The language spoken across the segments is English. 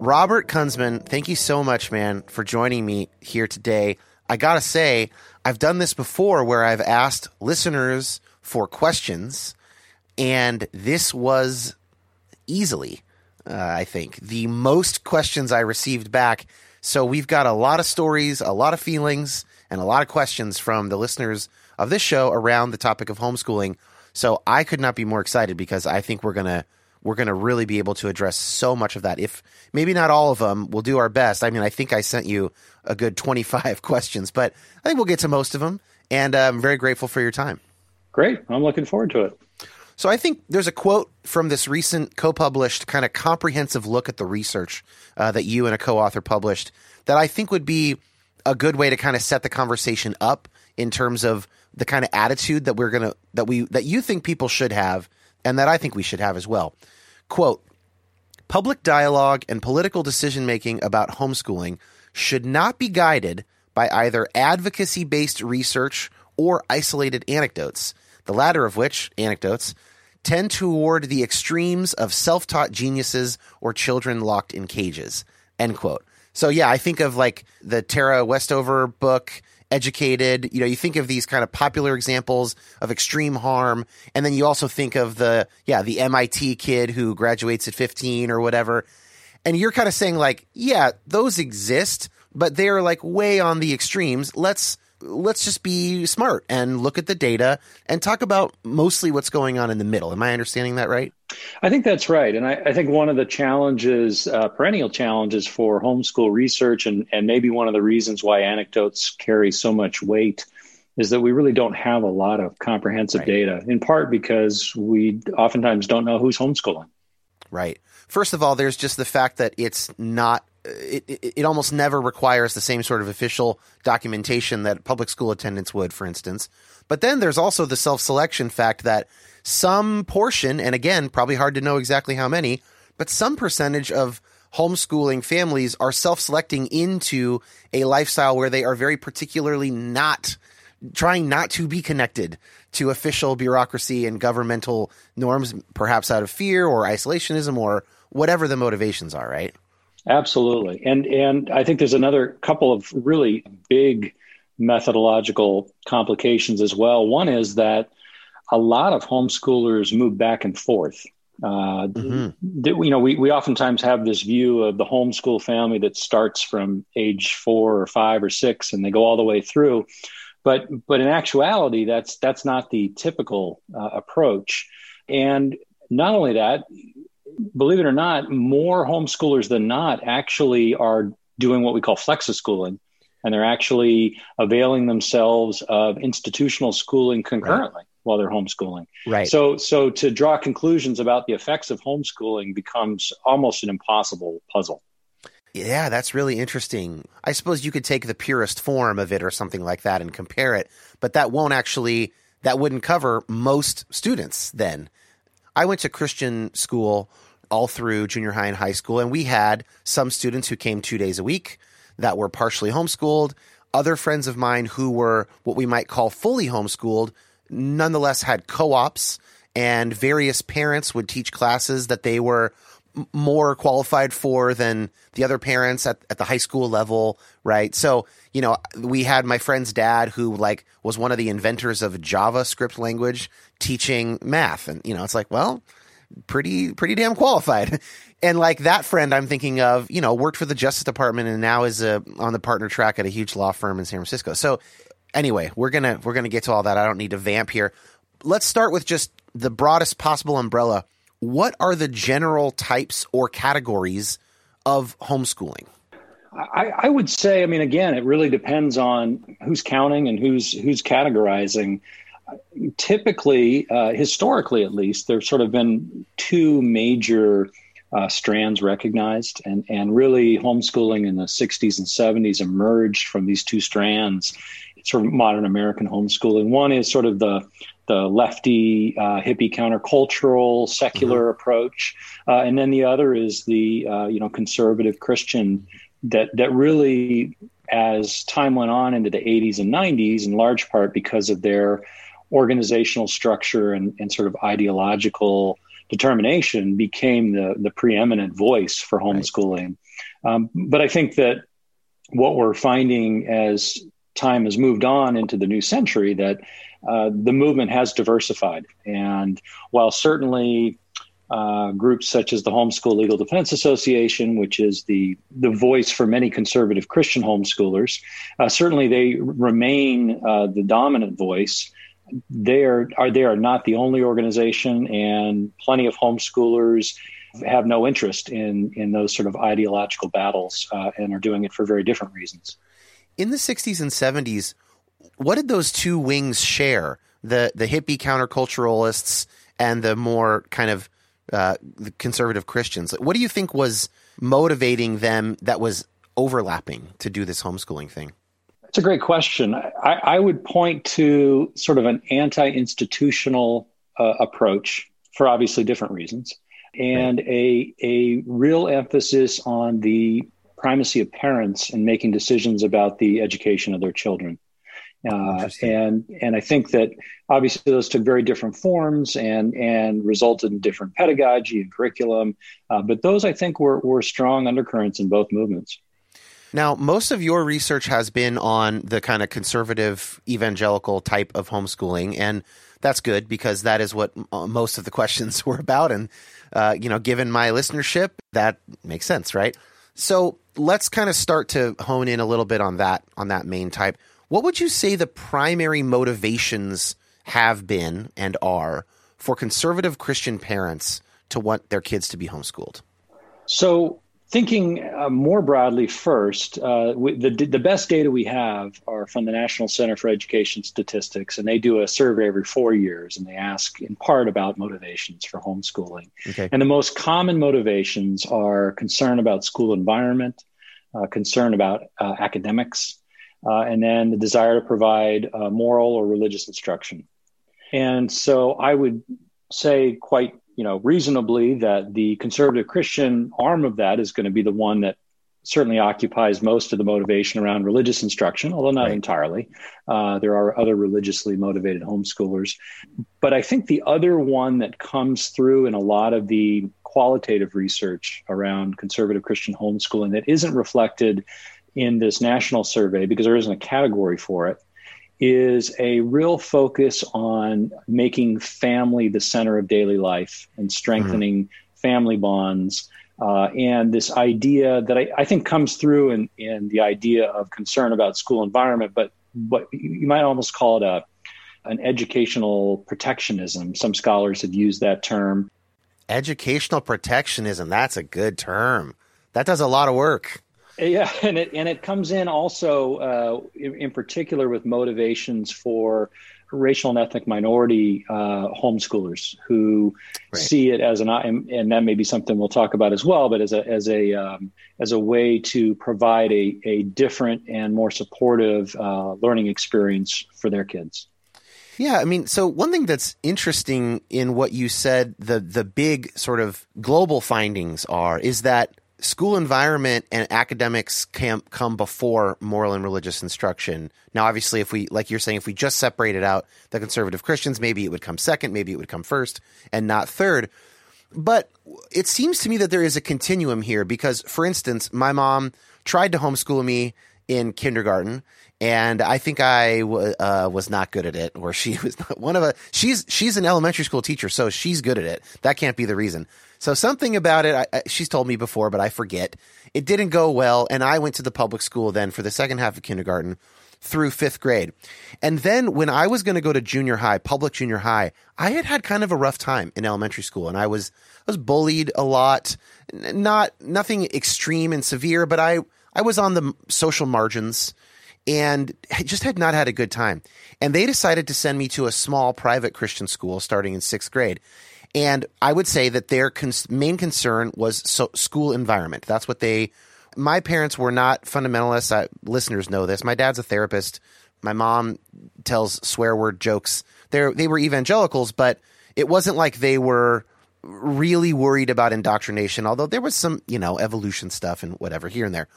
Robert Kunzman, thank you so much, man, for joining me here today. I gotta say, I've done this before where I've asked listeners for questions, and this was easily, uh, I think, the most questions I received back. So we've got a lot of stories, a lot of feelings, and a lot of questions from the listeners of this show around the topic of homeschooling. So I could not be more excited because I think we're gonna we're going to really be able to address so much of that. If maybe not all of them, we'll do our best. I mean, I think I sent you a good 25 questions, but I think we'll get to most of them. And uh, I'm very grateful for your time. Great. I'm looking forward to it. So I think there's a quote from this recent co-published kind of comprehensive look at the research uh, that you and a co-author published that I think would be a good way to kind of set the conversation up in terms of the kind of attitude that we're gonna that we that you think people should have and that I think we should have as well. Quote Public dialogue and political decision making about homeschooling should not be guided by either advocacy based research or isolated anecdotes, the latter of which, anecdotes, tend toward the extremes of self taught geniuses or children locked in cages. End quote. So, yeah, I think of like the Tara Westover book, educated. You know, you think of these kind of popular examples of extreme harm, and then you also think of the yeah the MIT kid who graduates at 15 or whatever, and you're kind of saying like, yeah, those exist, but they're like way on the extremes. Let's let's just be smart and look at the data and talk about mostly what's going on in the middle. Am I understanding that right? I think that's right. And I, I think one of the challenges, uh, perennial challenges for homeschool research, and, and maybe one of the reasons why anecdotes carry so much weight, is that we really don't have a lot of comprehensive right. data, in part because we oftentimes don't know who's homeschooling. Right. First of all, there's just the fact that it's not it, it, it almost never requires the same sort of official documentation that public school attendance would, for instance. But then there's also the self selection fact that some portion, and again, probably hard to know exactly how many, but some percentage of homeschooling families are self selecting into a lifestyle where they are very particularly not trying not to be connected to official bureaucracy and governmental norms, perhaps out of fear or isolationism or whatever the motivations are, right? Absolutely. And and I think there's another couple of really big methodological complications as well. One is that a lot of homeschoolers move back and forth. Uh, mm-hmm. You know, we, we oftentimes have this view of the homeschool family that starts from age four or five or six, and they go all the way through. But but in actuality, that's that's not the typical uh, approach. And not only that, believe it or not, more homeschoolers than not actually are doing what we call flexi-schooling, and they're actually availing themselves of institutional schooling concurrently. Right. While they're homeschooling, right? So, so to draw conclusions about the effects of homeschooling becomes almost an impossible puzzle. Yeah, that's really interesting. I suppose you could take the purest form of it or something like that and compare it, but that won't actually that wouldn't cover most students then. I went to Christian school all through junior high and high school. And we had some students who came two days a week that were partially homeschooled. Other friends of mine who were what we might call fully homeschooled nonetheless had co ops, and various parents would teach classes that they were more qualified for than the other parents at, at the high school level, right? So, you know, we had my friend's dad who like was one of the inventors of JavaScript language teaching math. And, you know, it's like, well, pretty pretty damn qualified. And like that friend I'm thinking of, you know, worked for the Justice Department and now is a, on the partner track at a huge law firm in San Francisco. So anyway, we're gonna we're gonna get to all that. I don't need to vamp here. Let's start with just the broadest possible umbrella. What are the general types or categories of homeschooling? I, I, would say, I mean, again, it really depends on who's counting and who's who's categorizing typically, uh, historically at least, there's sort of been two major uh, strands recognized, and and really homeschooling in the 60s and 70s emerged from these two strands. Sort of modern American homeschooling. One is sort of the the lefty, uh, hippie, countercultural, secular mm-hmm. approach, uh, and then the other is the uh, you know conservative Christian that that really, as time went on into the 80s and 90s, in large part because of their organizational structure and, and sort of ideological determination became the, the preeminent voice for homeschooling. Right. Um, but I think that what we're finding as time has moved on into the new century, that uh, the movement has diversified. And while certainly uh, groups such as the Homeschool Legal Defense Association, which is the the voice for many conservative Christian homeschoolers. Uh, certainly, they remain uh, the dominant voice they are, are they are not the only organization, and plenty of homeschoolers have no interest in in those sort of ideological battles uh, and are doing it for very different reasons. In the '60s and '70s, what did those two wings share? The the hippie counterculturalists and the more kind of uh, the conservative Christians. What do you think was motivating them that was overlapping to do this homeschooling thing? That's a great question. I, I, would point to sort of an anti institutional uh, approach for obviously different reasons, and a, a real emphasis on the primacy of parents in making decisions about the education of their children. Uh, and and I think that obviously those took very different forms and and resulted in different pedagogy and curriculum. Uh, but those I think were were strong undercurrents in both movements. Now, most of your research has been on the kind of conservative evangelical type of homeschooling, and that's good because that is what uh, most of the questions were about. And, uh, you know, given my listenership, that makes sense, right? So let's kind of start to hone in a little bit on that, on that main type. What would you say the primary motivations have been and are for conservative Christian parents to want their kids to be homeschooled? So Thinking uh, more broadly first, uh, we, the, the best data we have are from the National Center for Education Statistics, and they do a survey every four years, and they ask in part about motivations for homeschooling. Okay. And the most common motivations are concern about school environment, uh, concern about uh, academics, uh, and then the desire to provide uh, moral or religious instruction. And so I would say quite you know reasonably that the conservative Christian arm of that is going to be the one that certainly occupies most of the motivation around religious instruction, although not right. entirely. Uh, there are other religiously motivated homeschoolers. But I think the other one that comes through in a lot of the qualitative research around conservative Christian homeschooling that isn't reflected in this national survey because there isn't a category for it is a real focus on making family the center of daily life and strengthening mm-hmm. family bonds uh, and this idea that I, I, think comes through in, in the idea of concern about school environment, but what you might almost call it a an educational protectionism. Some scholars have used that term. Educational protectionism. That's a good term. That does a lot of work. Yeah, and it and it comes in also uh, in, in particular with motivations for racial and ethnic minority uh, homeschoolers who right. see it as an and, that may be something we'll talk about as well, but as a as a um, as a way to provide a a different and more supportive uh, learning experience for their kids. Yeah, I mean, so one thing that's interesting in what you said, the the big sort of global findings are, is that school environment and academics can come before moral and religious instruction. Now, obviously, if we, like you're saying, if we just separated out the conservative Christians, maybe it would come second, maybe it would come first, and not third. But it seems to me that there is a continuum here because, for instance, my mom tried to homeschool me in kindergarten, and I think I w- uh, was not good at it, or she was not one of a. She's she's an elementary school teacher, so she's good at it. That can't be the reason. So something about it, I, I, she's told me before, but I forget. It didn't go well, and I went to the public school then for the second half of kindergarten through fifth grade. And then when I was going to go to junior high, public junior high, I had had kind of a rough time in elementary school, and I was I was bullied a lot. Not nothing extreme and severe, but I I was on the social margins and just had not had a good time. And they decided to send me to a small private Christian school starting in sixth grade. And I would say that their cons- main concern was so- school environment. That's what they. My parents were not fundamentalists. I, listeners know this. My dad's a therapist. My mom tells swear word jokes. They they were evangelicals, but it wasn't like they were really worried about indoctrination. Although there was some, you know, evolution stuff and whatever here and there.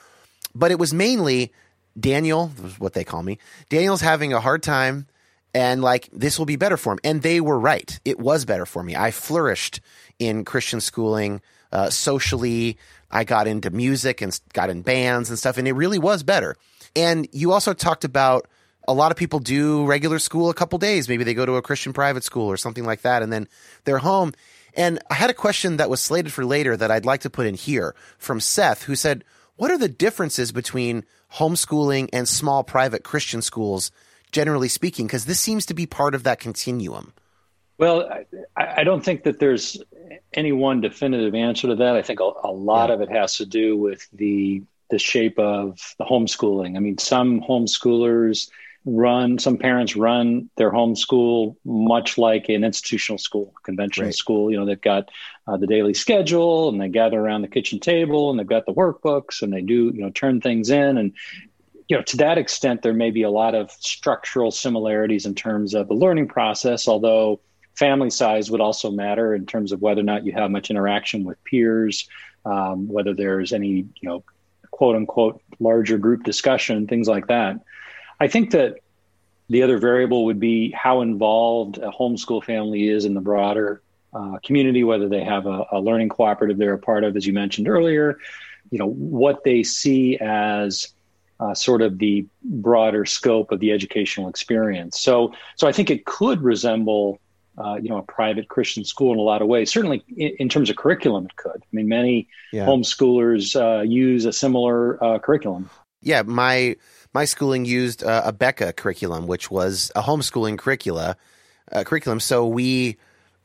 But it was mainly Daniel, what they call me. Daniel's having a hard time and like this will be better for him. And they were right. It was better for me. I flourished in Christian schooling uh, socially. I got into music and got in bands and stuff, and it really was better. And you also talked about a lot of people do regular school a couple days. Maybe they go to a Christian private school or something like that, and then they're home. And I had a question that was slated for later that I'd like to put in here from Seth, who said, What are the differences between homeschooling and small private Christian schools generally speaking? Because this seems to be part of that continuum. Well, I, I, don't think that there's any one definitive answer to that. I think a, a lot yeah. of it has to do with the the shape of the homeschooling. I mean, some homeschoolers run, some parents run their homeschool much like an institutional school, conventional right. school. You know, they've got uh, the daily schedule and they gather around the kitchen table and they've got the workbooks and they do, you know, turn things in and you know, to that extent, there may be a lot of structural similarities in terms of the learning process, although family size would also matter in terms of whether or not you have much interaction with peers, um, whether there's any, you know, quote unquote larger group discussion, things like that. I think that the other variable would be how involved a homeschool family is in the broader uh, community, whether they have a, a learning cooperative they're a part of, as you mentioned earlier, you know, what they see as uh, sort of the broader scope of the educational experience. So, so I think it could resemble, uh, you know, a private Christian school in a lot of ways. Certainly, in, in terms of curriculum, it could. I mean, many yeah. homeschoolers uh, use a similar uh, curriculum. Yeah, my my schooling used uh, Abeka curriculum, which was a homeschooling curricula uh, curriculum. So we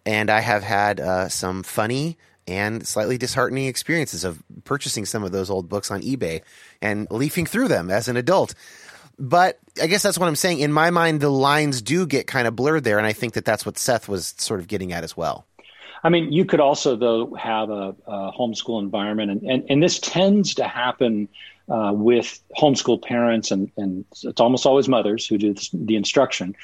and I have had some funny and slightly disheartening experiences of purchasing some of those old books on eBay and leafing through them as an adult. But I guess that's what I'm saying. In my mind, the lines do get kind of blurred there, and I think that that's what Seth was sort of getting at as well. I mean, you could also though have a, a homeschool environment, and, and and this tends to happen uh, with homeschool parents, and, and it's almost always mothers who do the instruction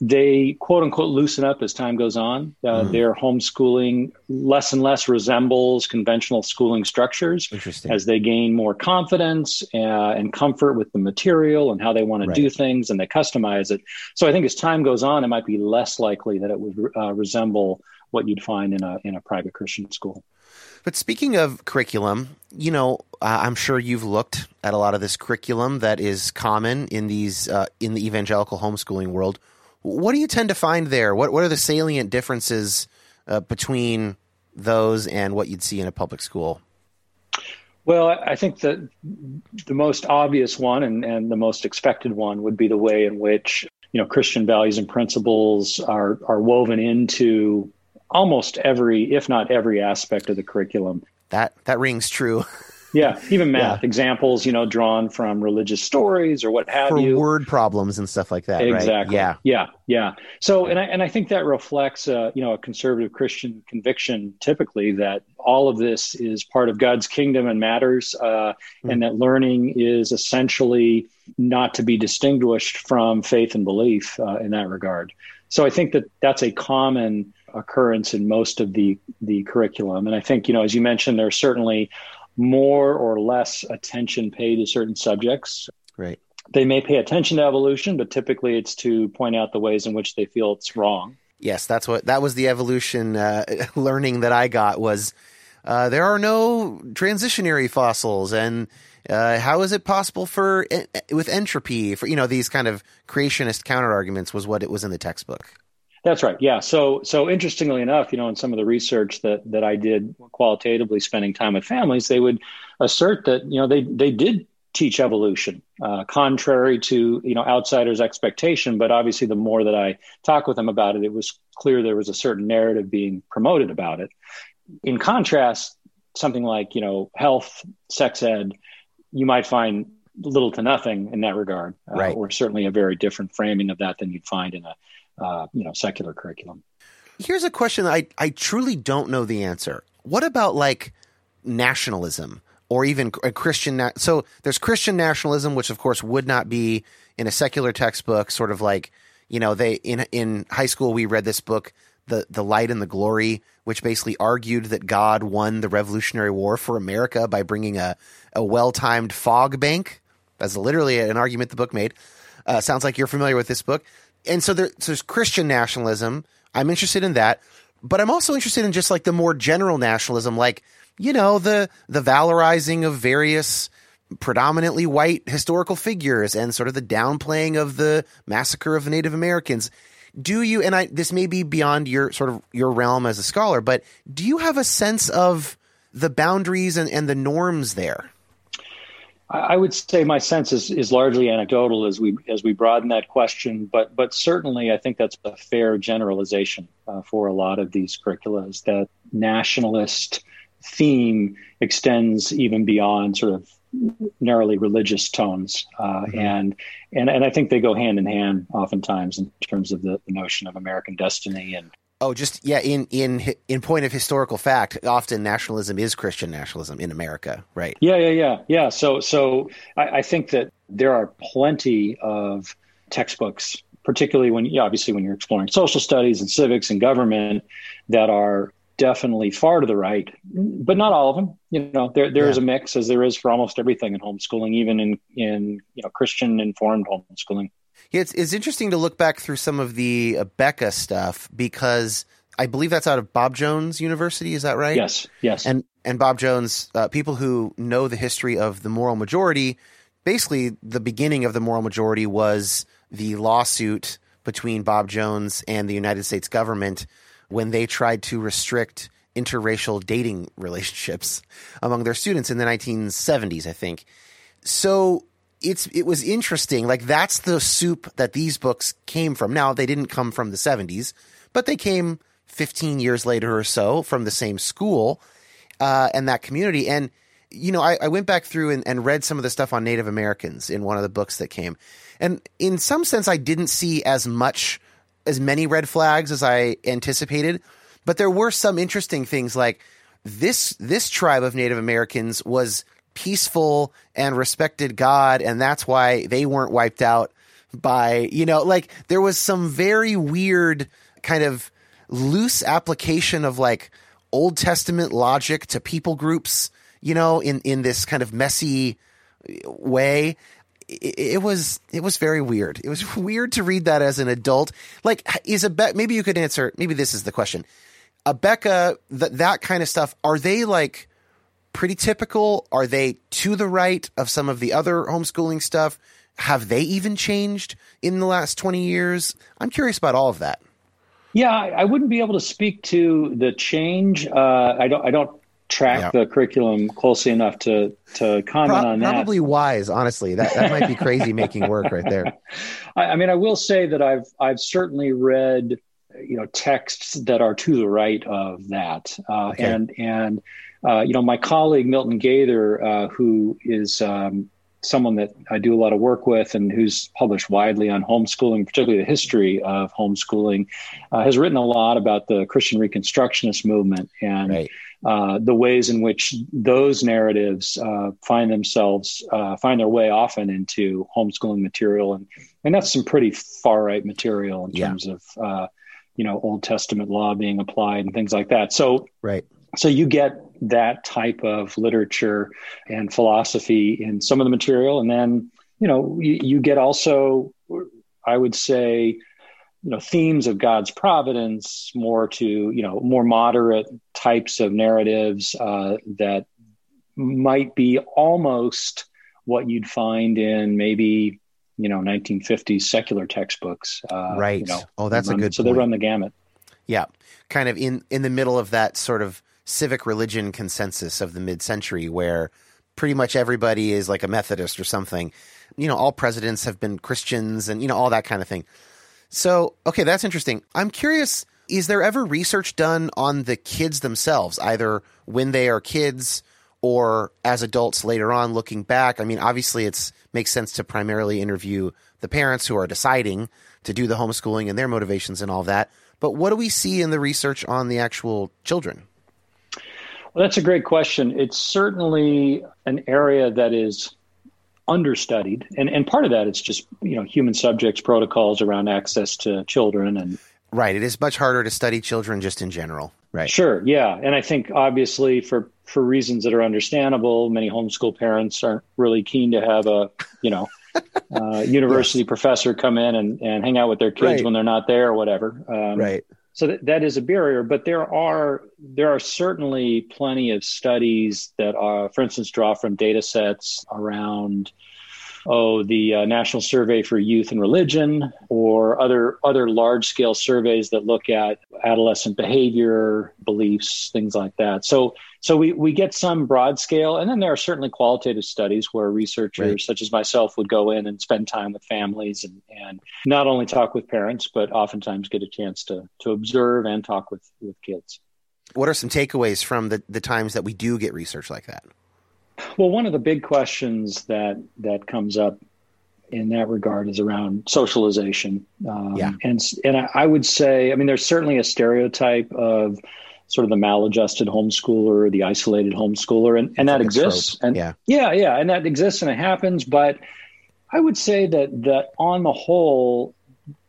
they quote unquote loosen up as time goes on. Uh, mm. Their homeschooling less and less resembles conventional schooling structures as they gain more confidence uh, and comfort with the material and how they want right. to do things and they customize it. So I think as time goes on, it might be less likely that it would uh, resemble what you'd find in a in a private Christian school. But speaking of curriculum, you know, uh, I'm sure you've looked at a lot of this curriculum that is common in these uh, in the evangelical homeschooling world. What do you tend to find there? What what are the salient differences uh, between those and what you'd see in a public school? Well, I think that the most obvious one and, and the most expected one would be the way in which you know Christian values and principles are are woven into almost every, if not every, aspect of the curriculum. That that rings true. Yeah, even math yeah. examples, you know, drawn from religious stories or what have For you. word problems and stuff like that. Exactly. Right? Yeah. Yeah. Yeah. So, and I and I think that reflects, uh, you know, a conservative Christian conviction, typically that all of this is part of God's kingdom and matters, uh, mm. and that learning is essentially not to be distinguished from faith and belief uh, in that regard. So, I think that that's a common occurrence in most of the the curriculum, and I think, you know, as you mentioned, there are certainly more or less attention paid to certain subjects. Right. They may pay attention to evolution, but typically it's to point out the ways in which they feel it's wrong. Yes, that's what that was the evolution uh, learning that I got was uh, there are no transitionary fossils and uh, how is it possible for with entropy for you know these kind of creationist counter arguments was what it was in the textbook. That's right. Yeah. So so interestingly enough, you know, in some of the research that that I did qualitatively, spending time with families, they would assert that you know they they did teach evolution, uh, contrary to you know outsiders' expectation. But obviously, the more that I talked with them about it, it was clear there was a certain narrative being promoted about it. In contrast, something like you know health, sex ed, you might find little to nothing in that regard, uh, right. or certainly a very different framing of that than you'd find in a uh, you know secular curriculum. Here's a question I I truly don't know the answer. What about like nationalism or even a Christian? Na- so there's Christian nationalism, which of course would not be in a secular textbook. Sort of like you know they in in high school we read this book the the light and the glory which basically argued that God won the Revolutionary War for America by bringing a, a well timed fog bank. That's literally an argument the book made. Uh, sounds like you're familiar with this book and so, there, so there's Christian nationalism. I'm interested in that, but I'm also interested in just like the more general nationalism, like you know the the valorizing of various predominantly white historical figures and sort of the downplaying of the massacre of Native Americans. Do you and I this may be beyond your sort of your realm as a scholar, but do you have a sense of the boundaries and, and the norms there? I would say my sense is, is largely anecdotal as we as we broaden that question, but but certainly I think that's a fair generalization uh, for a lot of these curricula is that nationalist theme extends even beyond sort of narrowly religious tones, uh, mm-hmm. and and and I think they go hand in hand oftentimes in terms of the, the notion of American destiny and Oh, just yeah. In in in point of historical fact, often nationalism is Christian nationalism in America, right? Yeah, yeah, yeah, yeah. So so I, I think that there are plenty of textbooks, particularly when yeah, obviously when you're exploring social studies and civics and government, that are definitely far to the right, but not all of them. You know, there there yeah. is a mix, as there is for almost everything in homeschooling, even in in you know Christian informed homeschooling. It's it's interesting to look back through some of the Abeka stuff because I believe that's out of Bob Jones University. Is that right? Yes. Yes. And and Bob Jones, uh, people who know the history of the moral majority, basically the beginning of the moral majority was the lawsuit between Bob Jones and the United States government when they tried to restrict interracial dating relationships among their students in the 1970s, I think. So it's it was interesting. Like that's the soup that these books came from. Now they didn't come from the 70s, but they came 15 years later or so from the same school uh, and that community. And you know, I, I went back through and, and, read some of the stuff on Native Americans in one of the books that came, and in some sense, I didn't see as much as many red flags as I anticipated, but there were some interesting things like this this tribe of Native Americans was peaceful and respected God, and that's why they weren't wiped out by, you know, like there was some very weird kind of loose application of like Old Testament logic to people groups, you know, in, in this kind of messy way. It, was it was very weird. It was weird to read that as an adult. Like, is a Be- maybe you could answer. Maybe this is the question. Abeka, that that kind of stuff. Are they like pretty typical? Are they to the right of some of the other homeschooling stuff? Have they even changed in the last 20 years? I'm curious about all of that. Yeah, I wouldn't be able to speak to the change. Uh, I don't. I don't track yeah. the curriculum closely enough to to comment Pro- on that. Probably wise, honestly. That that might be crazy making work right there. I, I, mean, I will say that I've I've certainly read you know texts that are to the right of that, uh, okay. and and uh, you know my colleague Milton Gaither, uh, who is um, someone that I do a lot of work with and who's published widely on homeschooling, particularly the history of homeschooling, uh, has written a lot about the Christian Reconstructionist movement and right. uh, the ways in which those narratives uh, find themselves, uh, find their way often into homeschooling material. And, and that's some pretty far right material in yeah. terms of, uh, you know, Old Testament law being applied and things like that. So, right so you get that type of literature and philosophy in some of the material. And then you know you, you, get also i would say you know themes of god's providence more to you know more moderate types of narratives uh, that might be almost what you'd find in maybe you know 1950s secular textbooks uh, right. you know, oh that's a good so point. they run the gamut. Yeah. Kind of in in the middle of that sort of civic religion consensus of the mid century where pretty much everybody is like a Methodist or something. You know, all presidents have been Christians and, you know, all that kind of thing. So, okay, that's interesting. I'm curious is there ever research done on the kids themselves, either when they are kids or as adults later on looking back? I mean, obviously it makes sense to primarily interview the parents who are deciding to do the homeschooling and their motivations and all that. But what do we see in the research on the actual children? Well, that's a great question. It's certainly an area that is understudied, and and part of that is just you know human subjects protocols around access to children and right. It is much harder to study children just in general. Right. Sure. Yeah, and I think obviously for for reasons that are understandable, many homeschool parents aren't really keen to have a you know. uh, university yes. professor come in and, and hang out with their kids right. when they're not there or whatever. Um, right so that, that is a barrier but there are there are certainly plenty of studies that are for instance draw from data sets around oh the uh, national survey for youth and religion or other other large scale surveys that look at adolescent behavior beliefs things like that. So so we, we get some broad scale and then there are certainly qualitative studies where researchers right. such as myself would go in and spend time with families and, and not only talk with parents but oftentimes get a chance to to observe and talk with with kids. What are some takeaways from the, the times that we do get research like that well, one of the big questions that that comes up in that regard is around socialization. Um, yeah. And and I would say, I mean, there's certainly a stereotype of sort of the maladjusted homeschooler, the isolated homeschooler, and, and that like exists. And yeah, yeah, yeah, and that exists and it happens. But I would say that that on the whole,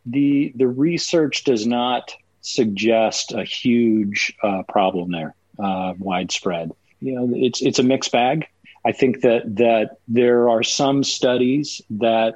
the the research does not suggest a huge uh, problem there, uh, widespread. You know, it's it's a mixed bag. I think that that there are some studies that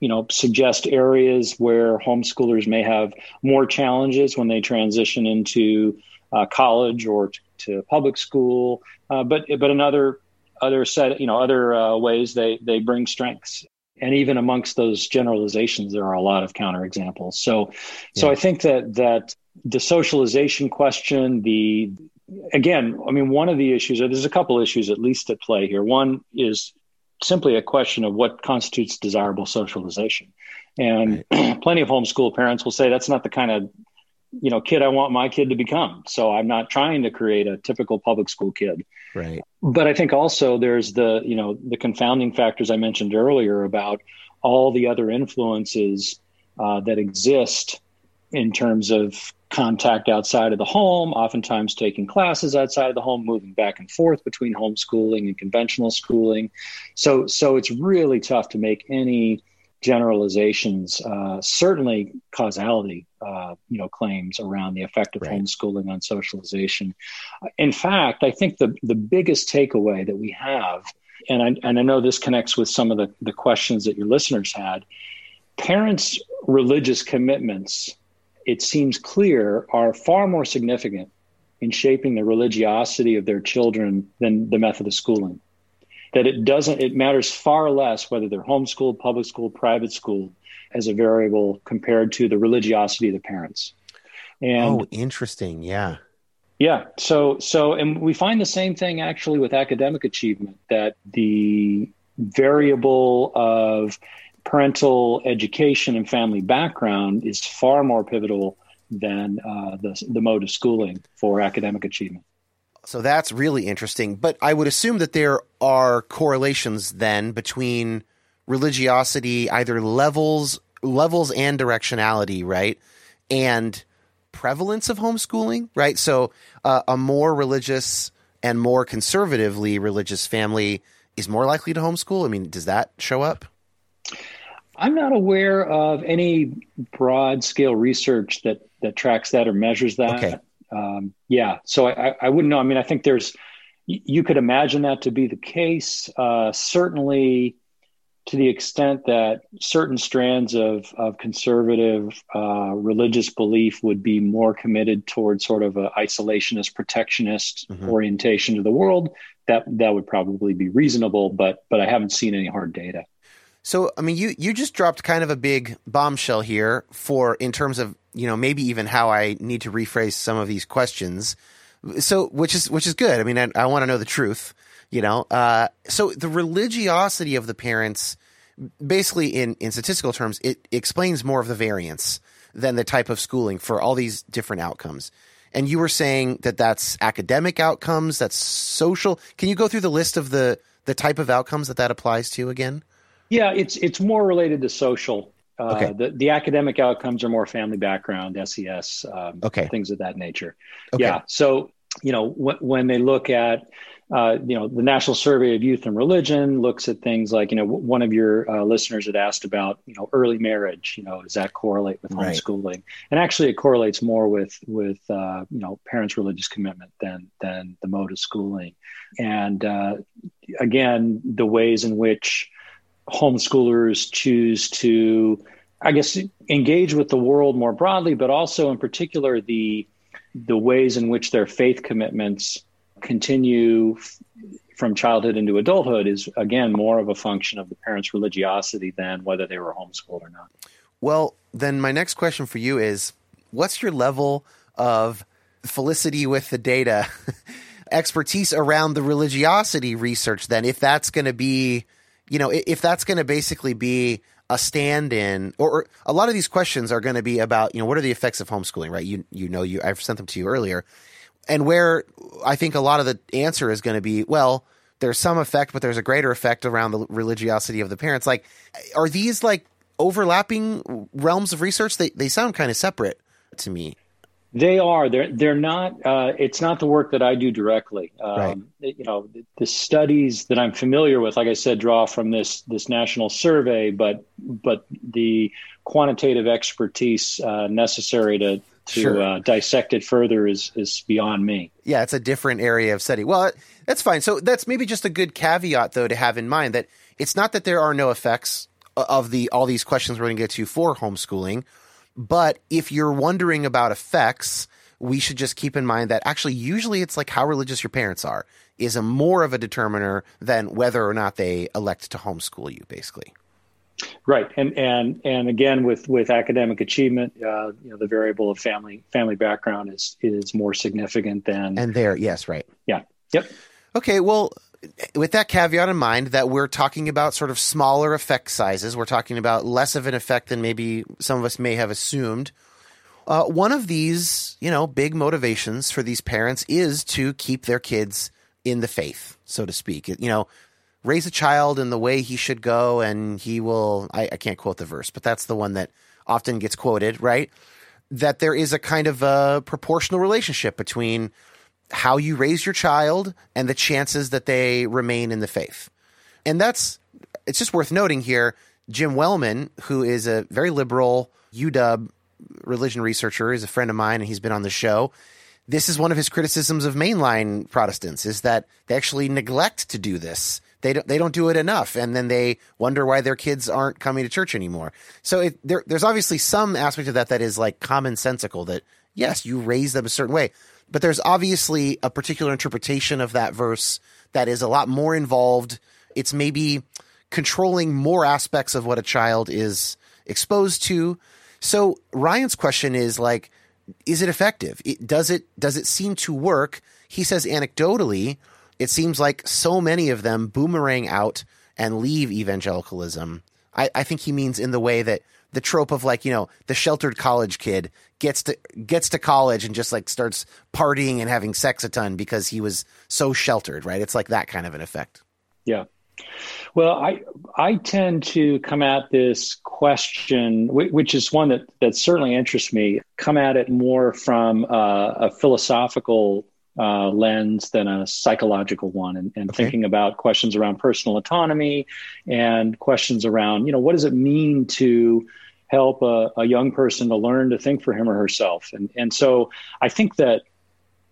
you know suggest areas where homeschoolers may have more challenges when they transition into uh, college or t- to public school, uh, but but another other set you know other uh, ways they they bring strengths. And even amongst those generalizations, there are a lot of counterexamples. So, yeah. so I think that that the socialization question, the again, I mean, one of the issues, there's a couple issues at least at play here. One is simply a question of what constitutes desirable socialization. And right. plenty of homeschool parents will say that's not the kind of you know kid I want my kid to become. So I'm not trying to create a typical public school kid. Right. But I think also there's the you know the confounding factors I mentioned earlier about all the other influences uh, that exist in terms of contact outside of the home, oftentimes taking classes outside of the home, moving back and forth between homeschooling and conventional schooling. So, so it's really tough to make any generalizations. Uh, certainly, causality, uh, you know, claims around the effect of right. homeschooling on socialization. In fact, I think the the biggest takeaway that we have, and I, and I know this connects with some of the the questions that your listeners had. Parents' religious commitments it seems clear, are far more significant in shaping the religiosity of their children than the method of schooling. That it doesn't, it matters far less whether they're homeschooled, public school, private school as a variable compared to the religiosity of the parents. And, oh, interesting. Yeah. Yeah. So, so, and we find the same thing actually with academic achievement that the variable of parental education and family background is far more pivotal than uh, the, the mode of schooling for academic achievement. So that's really interesting. But I would assume that there are correlations then between religiosity, either levels, levels and directionality, right, and prevalence of homeschooling, right? So uh, a more religious and more conservatively religious family is more likely to homeschool. I mean, does that show up? I'm not aware of any broad scale research that that tracks that or measures that. Okay. Um, yeah, so I, I wouldn't know. I mean, I think there's you could imagine that to be the case. Uh, certainly, to the extent that certain strands of of conservative uh, religious belief would be more committed towards sort of a isolationist, protectionist mm-hmm. orientation to the world, that that would probably be reasonable. But but I haven't seen any hard data. So, I mean, you you just dropped kind of a big bombshell here for in terms of you know maybe even how I need to rephrase some of these questions. So, which is which is good. I mean, I, I want to know the truth. You know, uh, so the religiosity of the parents, basically in in statistical terms, it explains more of the variance than the type of schooling for all these different outcomes. And you were saying that that's academic outcomes, that's social. Can you go through the list of the the type of outcomes that that applies to again? Yeah, it's it's more related to social. Uh, okay. The the academic outcomes are more family background, SES, um, okay. things of that nature. Okay. Yeah. So you know w- when they look at uh, you know the National Survey of Youth and Religion looks at things like you know w- one of your uh, listeners had asked about you know early marriage. You know does that correlate with right. homeschooling? And actually, it correlates more with with uh, you know parents' religious commitment than than the mode of schooling. And uh, again, the ways in which homeschoolers choose to, I guess, engage with the world more broadly, but also in particular the the ways in which their faith commitments continue f- from childhood into adulthood is again more of a function of the parents' religiosity than whether they were homeschooled or not. Well, then my next question for you is what's your level of felicity with the data expertise around the religiosity research then if that's going to be you know, if that's going to basically be a stand-in, or, or, a lot of these questions are going to be about, you know, what are the effects of homeschooling, right? You you know, you I've sent them to you earlier, and where I think a lot of the answer is going to be, well, there's some effect, but there's a greater effect around the religiosity of the parents. Like, are these like overlapping realms of research? They they sound kind of separate to me. They are. They're. They're not. Uh, it's not the work that I do directly. Um, right. You know, the studies that I'm familiar with, like I said, draw from this this national survey, but but the quantitative expertise uh, necessary to to sure. uh, dissect it further is is beyond me. Yeah, it's a different area of study. Well, that's fine. So that's maybe just a good caveat, though, to have in mind that it's not that there are no effects of the all these questions we're going to get to for homeschooling but if you're wondering about effects, we should just keep in mind that actually, usually it's like how religious your parents are is a more of a determiner than whether or not they elect to homeschool you, basically. Right, and and and again, with with academic achievement, uh, you know, the variable of family family background is is more significant than. And there, yes, right. Yeah. Yep. Okay. Well, with that caveat in mind that we're talking about sort of smaller effect sizes, we're talking about less of an effect than maybe some of us may have assumed. Uh, one of these, you know, big motivations for these parents is to keep their kids in the faith, so to speak. You know, raise a child in the way he should go, and he will. I, I can't quote the verse, but that's the one that often gets quoted, right? that there is a kind of a proportional relationship between how you raise your child and the chances that they remain in the faith. And that's, it's just worth noting here. Jim Wellman, who is a very liberal UW religion researcher, is a friend of mine and he's been on the show. This is one of his criticisms of mainline Protestants is that they actually neglect to do this. They don't, they don't do it enough. And then they wonder why their kids aren't coming to church anymore. So it, there, there's obviously some aspect of that that is like commonsensical that yes, you raise them a certain way but there's obviously a particular interpretation of that verse that is a lot more involved. It's maybe controlling more aspects of what a child is exposed to. So Ryan's question is like, is it effective? It, does it does it seem to work? He says anecdotally, it seems like so many of them boomerang out and leave evangelicalism. I, I think he means in the way that the trope of like you know the sheltered college kid gets to gets to college and just like starts partying and having sex a ton because he was so sheltered right? It's like that kind of an effect. Yeah. Well i i tend to come at this question which is one that that certainly interests me come at it more from uh, a philosophical uh, lens than a psychological one and, and okay. thinking about questions around personal autonomy and questions around you know what does it mean to help a, a young person to learn to think for him or herself and and so i think that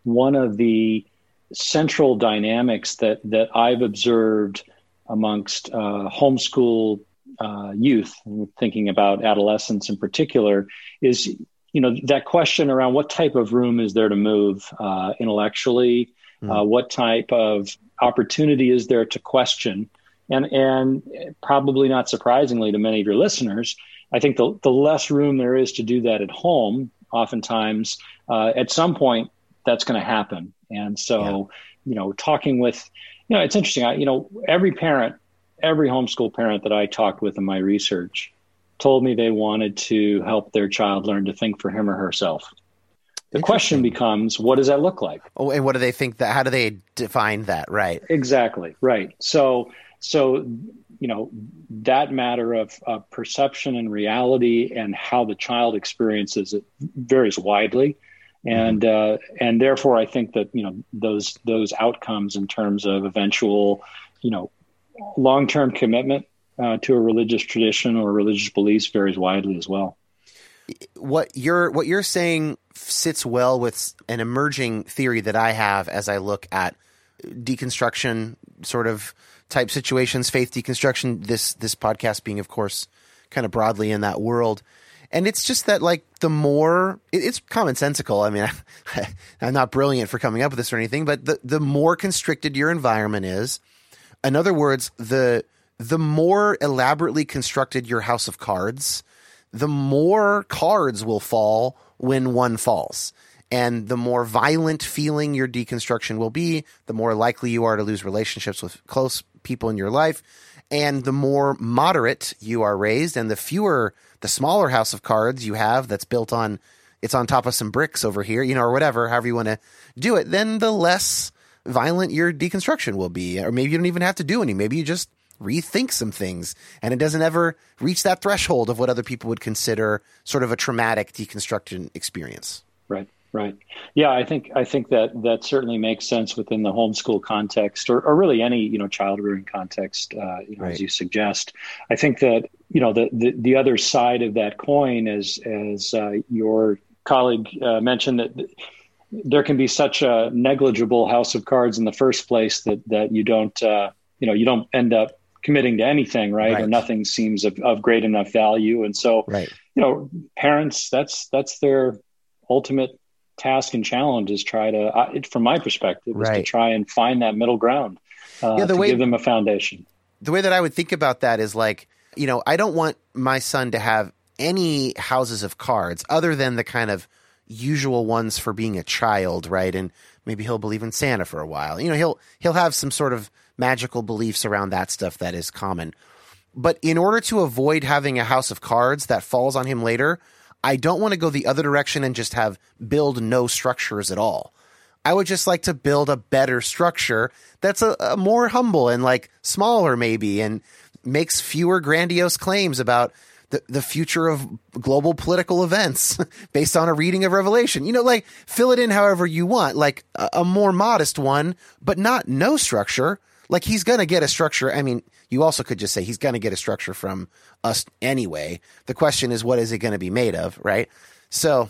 one of the central dynamics that that i've observed amongst uh, homeschool uh, youth thinking about adolescents in particular is you know that question around what type of room is there to move uh, intellectually mm. uh, what type of opportunity is there to question and and probably not surprisingly to many of your listeners i think the, the less room there is to do that at home oftentimes uh, at some point that's going to happen and so yeah. you know talking with you know it's interesting I, you know every parent every homeschool parent that i talked with in my research told me they wanted to help their child learn to think for him or herself. The question becomes, what does that look like? Oh, and what do they think that? How do they define that? Right. Exactly. Right. So, so you know that matter of uh, perception and reality and how the child experiences it varies widely, and mm-hmm. uh, and therefore I think that you know those those outcomes in terms of eventual, you know, long term commitment uh, to a religious tradition or religious beliefs varies widely as well. What you're what you're saying sits well with an emerging theory that I have as I look at deconstruction sort of type situations, faith deconstruction. This this podcast being, of course, kind of broadly in that world. And it's just that, like, the more it, it's commonsensical. I mean, I, I'm not brilliant for coming up with this or anything, but the the more constricted your environment is, in other words, the the more elaborately constructed your house of cards, the more cards will fall when one falls. And the more violent feeling your deconstruction will be, the more likely you are to lose relationships with close people in your life. And the more moderate you are raised, and the fewer, the smaller house of cards you have that's built on, it's on top of some bricks over here, you know, or whatever, however you want to do it, then the less violent your deconstruction will be. Or maybe you don't even have to do any. Maybe you just rethink some things and it doesn't ever reach that threshold of what other people would consider sort of a traumatic deconstruction experience. Right right. Yeah i think i think that that certainly makes sense within the homeschool context or, or really any you know child rearing context uh, you know, right. as you suggest. I think that you know the, the the other side of that coin as as uh, your colleague uh, mentioned that there can be such a negligible house of cards in the first place that that you don't uh, you know you don't end up committing to anything, right? right. Or nothing seems of, of great enough value. And so, right. you know, parents, that's, that's their ultimate task and challenge is try to, uh, from my perspective, right. is to try and find that middle ground uh, yeah, the to way, give them a foundation. The way that I would think about that is like, you know, I don't want my son to have any houses of cards other than the kind of usual ones for being a child, right? And maybe he'll believe in Santa for a while. You know, he'll he'll have some sort of magical beliefs around that stuff that is common. But in order to avoid having a house of cards that falls on him later, I don't want to go the other direction and just have build no structures at all. I would just like to build a better structure that's a, a more humble and like smaller maybe and makes fewer grandiose claims about the, the future of global political events based on a reading of Revelation. You know, like fill it in however you want, like a, a more modest one, but not no structure. Like he's going to get a structure. I mean, you also could just say he's going to get a structure from us anyway. The question is, what is it going to be made of, right? So,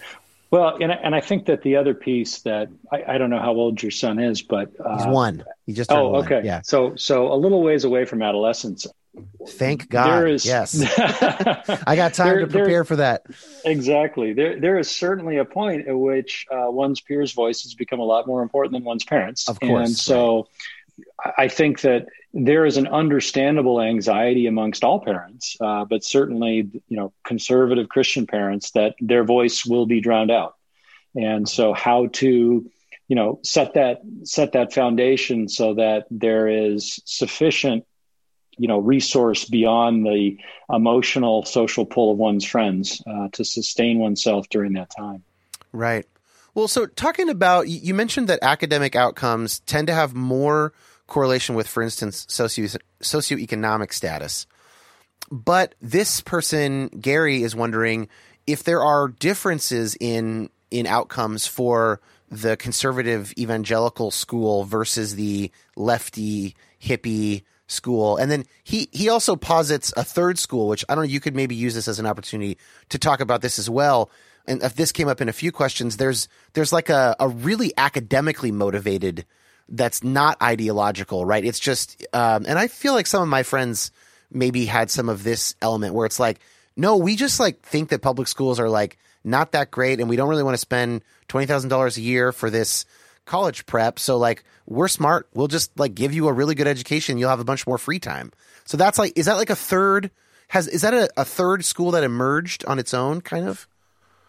well, and I, and I think that the other piece that I, I don't know how old your son is, but uh, he's one. He just oh, one. okay, yeah. So so a little ways away from adolescence. Thank God. Is, yes, I got time there, to prepare there, for that. Exactly. There there is certainly a point at which uh, one's peers' voices become a lot more important than one's parents. Of course. And so, right. I think that there is an understandable anxiety amongst all parents, uh, but certainly, you know, conservative Christian parents that their voice will be drowned out. And so, how to, you know, set that set that foundation so that there is sufficient, you know, resource beyond the emotional social pull of one's friends uh, to sustain oneself during that time. Right. Well, so talking about, you mentioned that academic outcomes tend to have more correlation with, for instance, socio socioeconomic status. But this person, Gary, is wondering if there are differences in in outcomes for the conservative evangelical school versus the lefty hippie school. And then he he also posits a third school, which I don't know. You could maybe use this as an opportunity to talk about this as well. And if this came up in a few questions, there's there's like a, a really academically motivated that's not ideological, right? It's just, um, and I feel like some of my friends maybe had some of this element where it's like, no, we just like think that public schools are like not that great, and we don't really want to spend twenty thousand dollars a year for this college prep. So like, we're smart. We'll just like give you a really good education. You'll have a bunch more free time. So that's like, is that like a third? Has is that a, a third school that emerged on its own, kind of?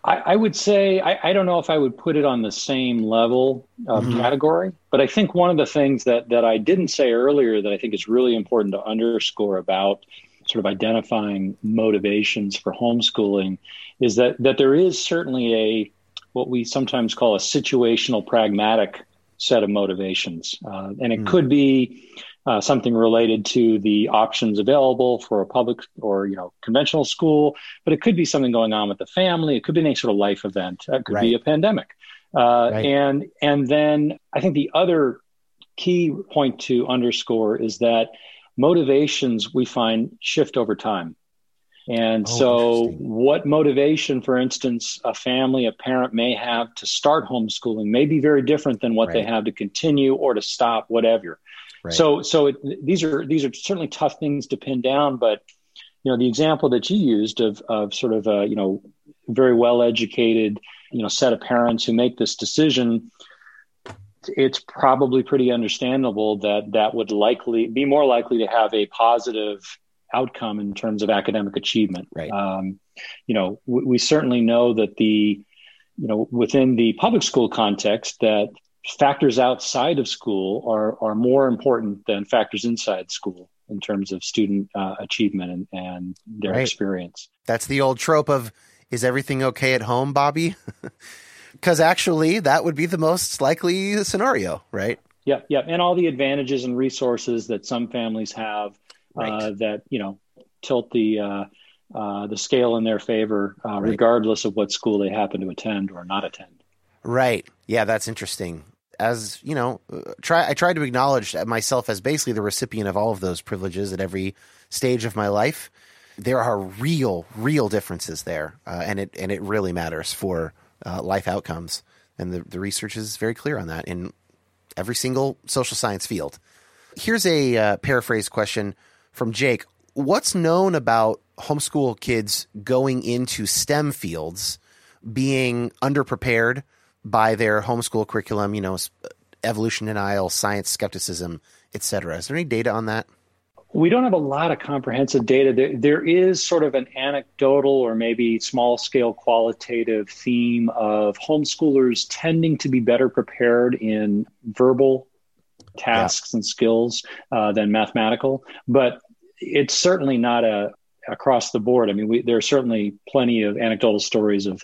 I, I would say I, I, don't know if I would put it on the same level of mm-hmm. category, but I think one of the things that that I didn't say earlier that I think is really important to underscore about sort of identifying motivations for homeschooling is that that there is certainly a what we sometimes call a situational pragmatic set of motivations, uh, and it mm. could be uh, something related to the options available for a public or you know conventional school, but it could be something going on with the family. It could be any sort of life event. It could right. be a pandemic, uh, right. and and then I think the other key point to underscore is that motivations we find shift over time. And oh, so, what motivation, for instance, a family, a parent may have to start homeschooling may be very different than what right. they have to continue or to stop, whatever. Right. So, so it, these are these are certainly tough things to pin down. But you know, the example that you used of of sort of a you know very well educated you know set of parents who make this decision, it's probably pretty understandable that that would likely be more likely to have a positive outcome in terms of academic achievement. Right. Um, you know, we, we certainly know that the you know within the public school context that factors outside of school are, are more important than factors inside school in terms of student uh, achievement and, and their right. experience. That's the old trope of is everything okay at home, Bobby? Because actually, that would be the most likely scenario, right? Yeah, yeah, and all the advantages and resources that some families have right. uh, that you know tilt the uh, uh, the scale in their favor, uh, right. regardless of what school they happen to attend or not attend. Right. Yeah, that's interesting. As you know, try I try to acknowledge myself as basically the recipient of all of those privileges at every stage of my life. There are real, real differences there, uh, and it and it really matters for uh, life outcomes. And the the research is very clear on that in every single social science field. Here's a uh, paraphrase question from Jake. What's known about homeschool kids going into STEM fields being underprepared? by their homeschool curriculum, you know, evolution denial, science skepticism, etc. Is there any data on that? We don't have a lot of comprehensive data. There, there is sort of an anecdotal or maybe small scale qualitative theme of homeschoolers tending to be better prepared in verbal tasks yeah. and skills uh, than mathematical. But it's certainly not a across the board. I mean, we, there are certainly plenty of anecdotal stories of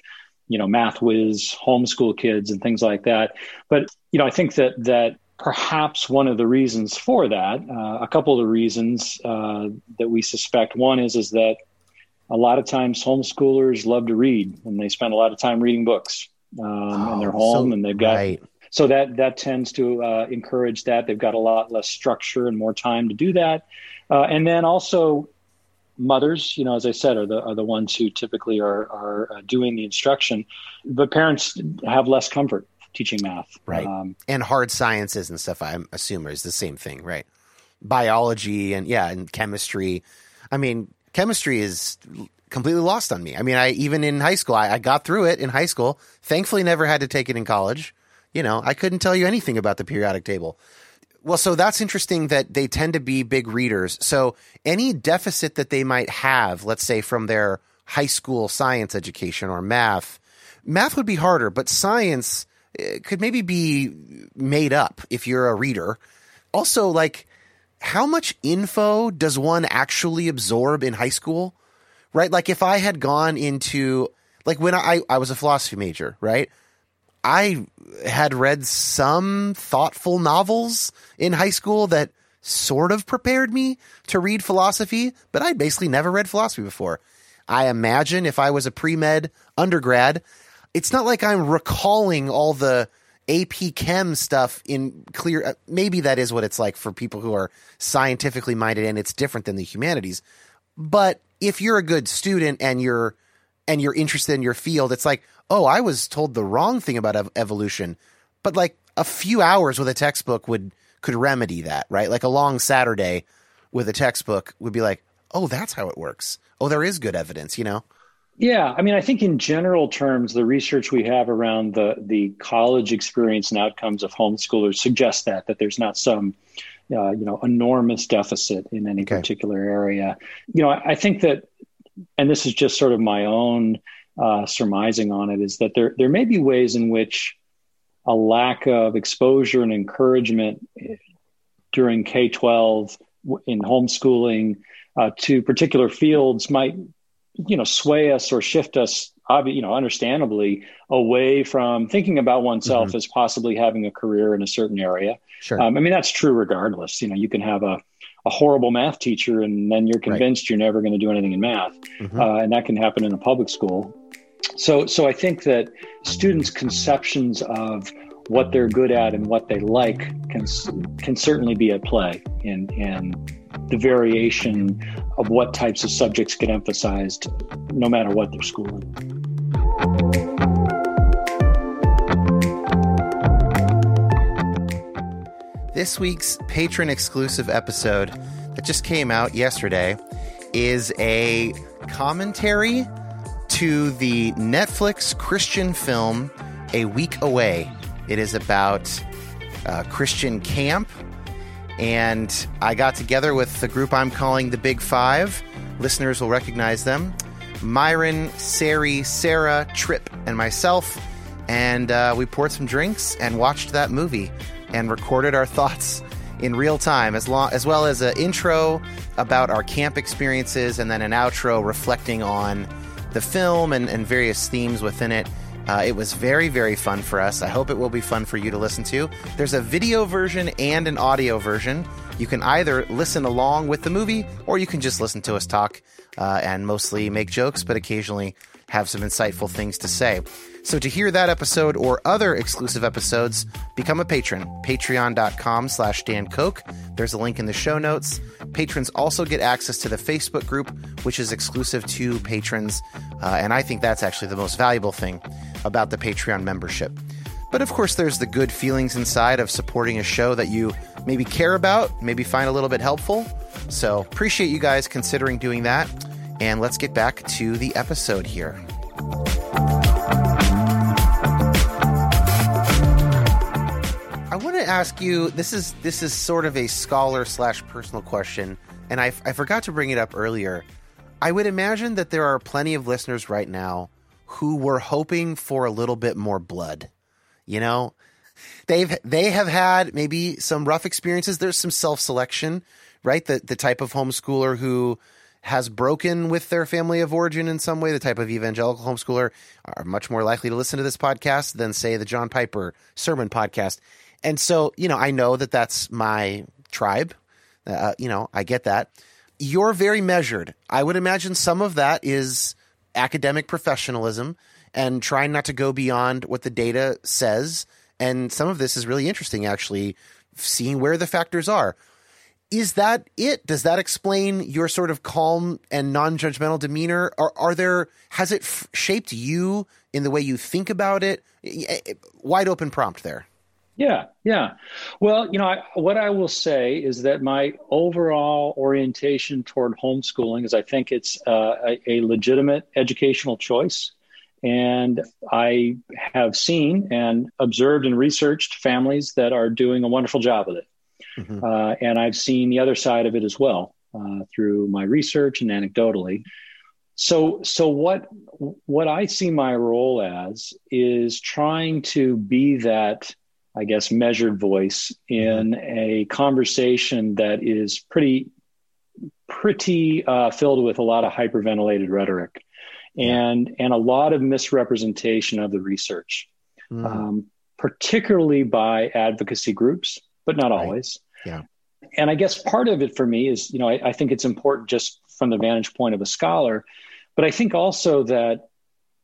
you know math whiz homeschool kids and things like that but you know i think that that perhaps one of the reasons for that uh, a couple of the reasons uh, that we suspect one is is that a lot of times homeschoolers love to read and they spend a lot of time reading books um, oh, in their home so, and they've got right. So that that tends to uh, encourage that they've got a lot less structure and more time to do that uh, and then also mothers you know as i said are the are the ones who typically are are uh, doing the instruction but parents have less comfort teaching math right um, and hard sciences and stuff i'm assuming is the same thing right biology and yeah and chemistry i mean chemistry is completely lost on me. I mean, I even in high school, I, I, got through it in high school. Thankfully, never had to take it in college. You know, I couldn't tell you anything about the periodic table. Well, so that's interesting that they tend to be big readers. So any deficit that they might have, let's say from their high school science education or math, math would be harder, but science eh, could maybe be made up if you're a reader. Also, like how much info does one actually absorb in high school? Right? Like if I had gone into like when I I was a philosophy major, right? I had read some thoughtful novels in high school that sort of prepared me to read philosophy, but I'd basically never read philosophy before. I imagine if I was a pre-med undergrad, it's not like I'm recalling all the AP Chem stuff in clear. Uh, maybe that is what it's like for people who are scientifically minded, and it's different than the humanities. But if you're a good student and you're and you're interested in your field, it's like, oh, I was told the wrong thing about ev- evolution, but like a few hours with a textbook would could remedy that, right? Like a long Saturday with a textbook would be like, oh, that's how it works. Oh, there is good evidence, you know. Yeah, I mean, I think in general terms, the research we have around the the college experience and outcomes of homeschoolers suggests that that there's not some uh, you know enormous deficit in any okay. particular area. You know, I, I, think that, and this is just sort of my own uh, surmising on it, is that there there may be ways in which a lack of exposure and encouragement during K twelve in homeschooling uh, to particular fields might you know sway us or shift us you know understandably away from thinking about oneself mm-hmm. as possibly having a career in a certain area. Sure. Um, i mean that's true regardless. You know you can have a, a horrible math teacher and then you're convinced right. you're never going to do anything in math mm-hmm. uh, and that can happen in a public school so so i think that students conceptions of what they're good at and what they like can can certainly be at play in in the variation of what types of subjects get emphasized no matter what their schooling. This week's patron exclusive episode that just came out yesterday is a commentary to the Netflix Christian film A Week Away. It is about uh, Christian camp and I got together with the group I'm calling the Big Five. Listeners will recognize them Myron, Sari, Sarah, Tripp, and myself. And uh, we poured some drinks and watched that movie and recorded our thoughts in real time, as, long, as well as an intro about our camp experiences and then an outro reflecting on the film and, and various themes within it. Uh, it was very, very fun for us. I hope it will be fun for you to listen to. There's a video version and an audio version. You can either listen along with the movie or you can just listen to us talk uh, and mostly make jokes, but occasionally have some insightful things to say. So to hear that episode or other exclusive episodes, become a patron. Patreon.com slash Dan Koch. There's a link in the show notes. Patrons also get access to the Facebook group, which is exclusive to patrons. Uh, and I think that's actually the most valuable thing about the Patreon membership. But of course, there's the good feelings inside of supporting a show that you maybe care about, maybe find a little bit helpful. So appreciate you guys considering doing that. And let's get back to the episode here. I want to ask you. This is this is sort of a scholar slash personal question, and I, I forgot to bring it up earlier. I would imagine that there are plenty of listeners right now who were hoping for a little bit more blood. You know, they've they have had maybe some rough experiences. There's some self selection, right? The the type of homeschooler who has broken with their family of origin in some way, the type of evangelical homeschooler are much more likely to listen to this podcast than say the John Piper sermon podcast. And so, you know, I know that that's my tribe. Uh, you know, I get that. you're very measured. I would imagine some of that is academic professionalism and trying not to go beyond what the data says. And some of this is really interesting, actually, seeing where the factors are. Is that it? Does that explain your sort of calm and non-judgmental demeanor? Are, are there? Has it f- shaped you in the way you think about it? Wide open prompt there. Yeah, yeah. Well, you know, I, what I will say is that my overall orientation toward homeschooling is I think it's uh, a, a, legitimate educational choice. And I have seen and observed and researched families that are doing a wonderful job with it. Mm-hmm. Uh, and I've seen the other side of it as well uh, through my research and anecdotally. So, so what what I see my role as is trying to be that I guess, measured voice in mm-hmm. a conversation that is pretty, pretty uh, filled with a lot of hyperventilated rhetoric and and a lot of misrepresentation of the research, mm. um, particularly by advocacy groups, but not right. always. Yeah. And I guess part of it for me is, you know, I, I think it's important just from the vantage point of a scholar, but I think also that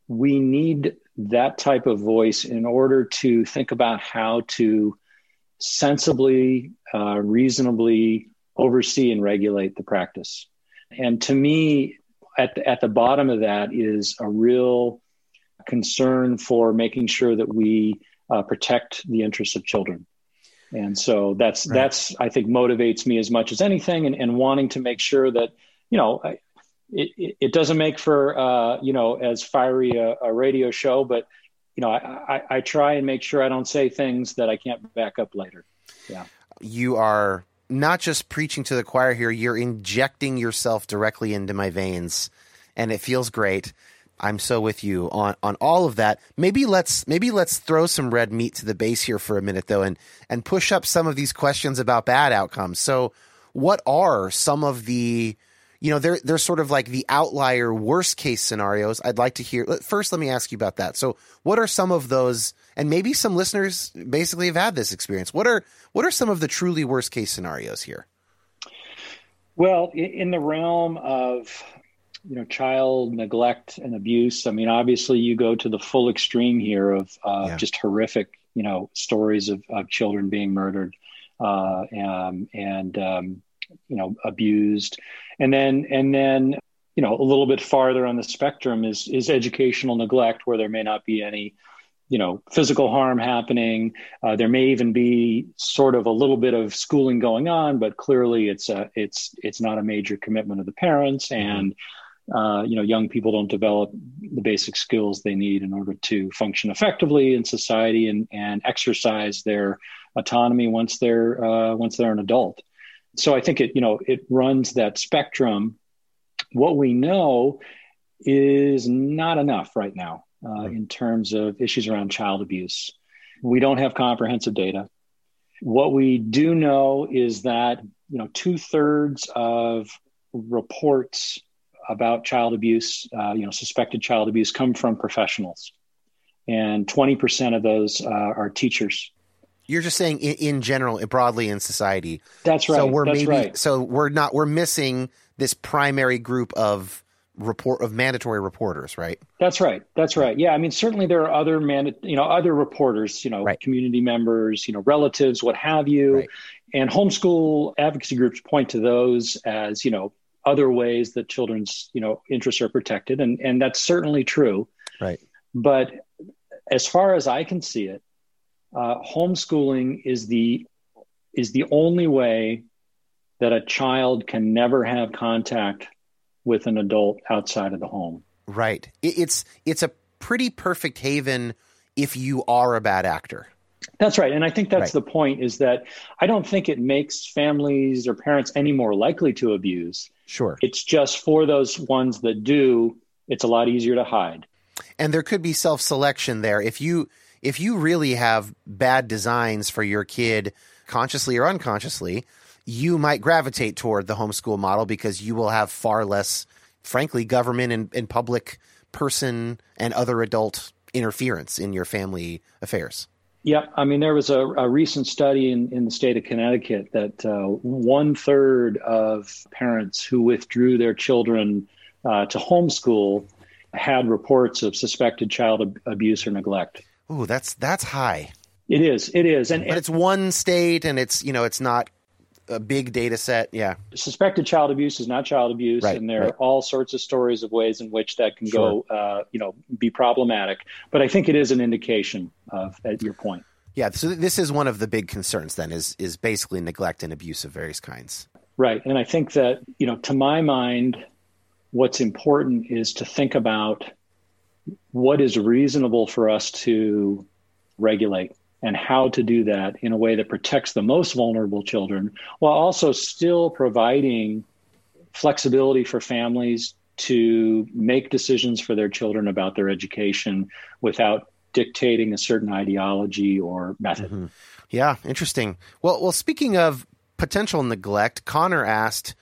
we need that type of voice in order to think about how to sensibly, uh, reasonably oversee and regulate the practice. And to me, at the, at the bottom of that is a real concern for making sure that we uh, protect the interests of children. And so that's right. that's I think motivates me as much as anything, and, and wanting to make sure that you know it, it doesn't make for uh, you know as fiery a, a, radio show, but you know I, I, I try and make sure I don't say things that I can't back up later. Yeah, you are not just preaching to the choir here; you're injecting yourself directly into my veins, and it feels great. I'm so with you on on all of that. Maybe let's maybe let's throw some red meat to the base here for a minute though, and and push up some of these questions about bad outcomes. So, what are some of the you know, they're they're sort of like the outlier worst case scenarios. I'd like to hear first. Let me ask you about that. So, what are some of those? And maybe some listeners basically have had this experience. What are what are some of the truly worst case scenarios here? Well, in the realm of you know child neglect and abuse, I mean, obviously you go to the full extreme here of uh, yeah. just horrific you know stories of, of children being murdered uh, and, and um, you know abused and then and then you know a little bit farther on the spectrum is is educational neglect where there may not be any you know physical harm happening uh, there may even be sort of a little bit of schooling going on but clearly it's a, it's it's not a major commitment of the parents mm-hmm. Uh, you know young people don't develop the basic skills they need in order to function effectively in society and and exercise their autonomy once they're uh, once they're an adult so I think it, you know, it runs that spectrum. What we know is not enough right now uh, in terms of issues around child abuse. We don't have comprehensive data. What we do know is that you know two thirds of reports about child abuse, uh, you know, suspected child abuse, come from professionals, and twenty percent of those uh, are teachers. You're just saying in, in, general, broadly in society. That's right. So we're That's maybe right. so we're not we're missing this primary group of report of mandatory reporters, right? That's right. That's right. Yeah, I mean, certainly there are other manda- you know, other reporters, you know, right. community members, you know, relatives, what have you, right. and homeschool advocacy groups point to those as you know other ways that children's you know interests are protected, and and that's certainly true. Right. But as far as I can see it, uh, homeschooling is the is the only way that a child can never have contact with an adult outside of the home. Right. It's it's a pretty perfect haven if you are a bad actor. That's right. And I think that's right. the point is that I don't think it makes families or parents any more likely to abuse. Sure. It's just for those ones that do, it's a lot easier to hide. And there could be self selection there. If you if you really have bad designs for your kid, consciously or unconsciously, you might gravitate toward the homeschool model because you will have far less, frankly, government and, and public person and other adult interference in your family affairs. Yeah, I mean, there was a, a recent study in, in the state of Connecticut that uh, one third of parents who withdrew their children uh, to homeschool had reports of suspected child ab- abuse or neglect. Ooh, that's that's high. It is. It is, and but it's one state, and it's you know it's not a big data set. Yeah. Suspected child abuse is not child abuse, right, and there right. are all sorts of stories of ways in which that can sure. go, uh, you know, be problematic. But I think it is an indication of at your point. Yeah. So this is one of the big concerns. Then is is basically neglect and abuse of various kinds. Right, and I think that you know, to my mind, what's important is to think about what is reasonable for us to regulate and how to do that in a way that protects the most vulnerable children while also still providing flexibility for families to make decisions for their children about their education without dictating a certain ideology or method. Mm-hmm. Yeah, interesting. Well, well, speaking of potential neglect, Connor asked,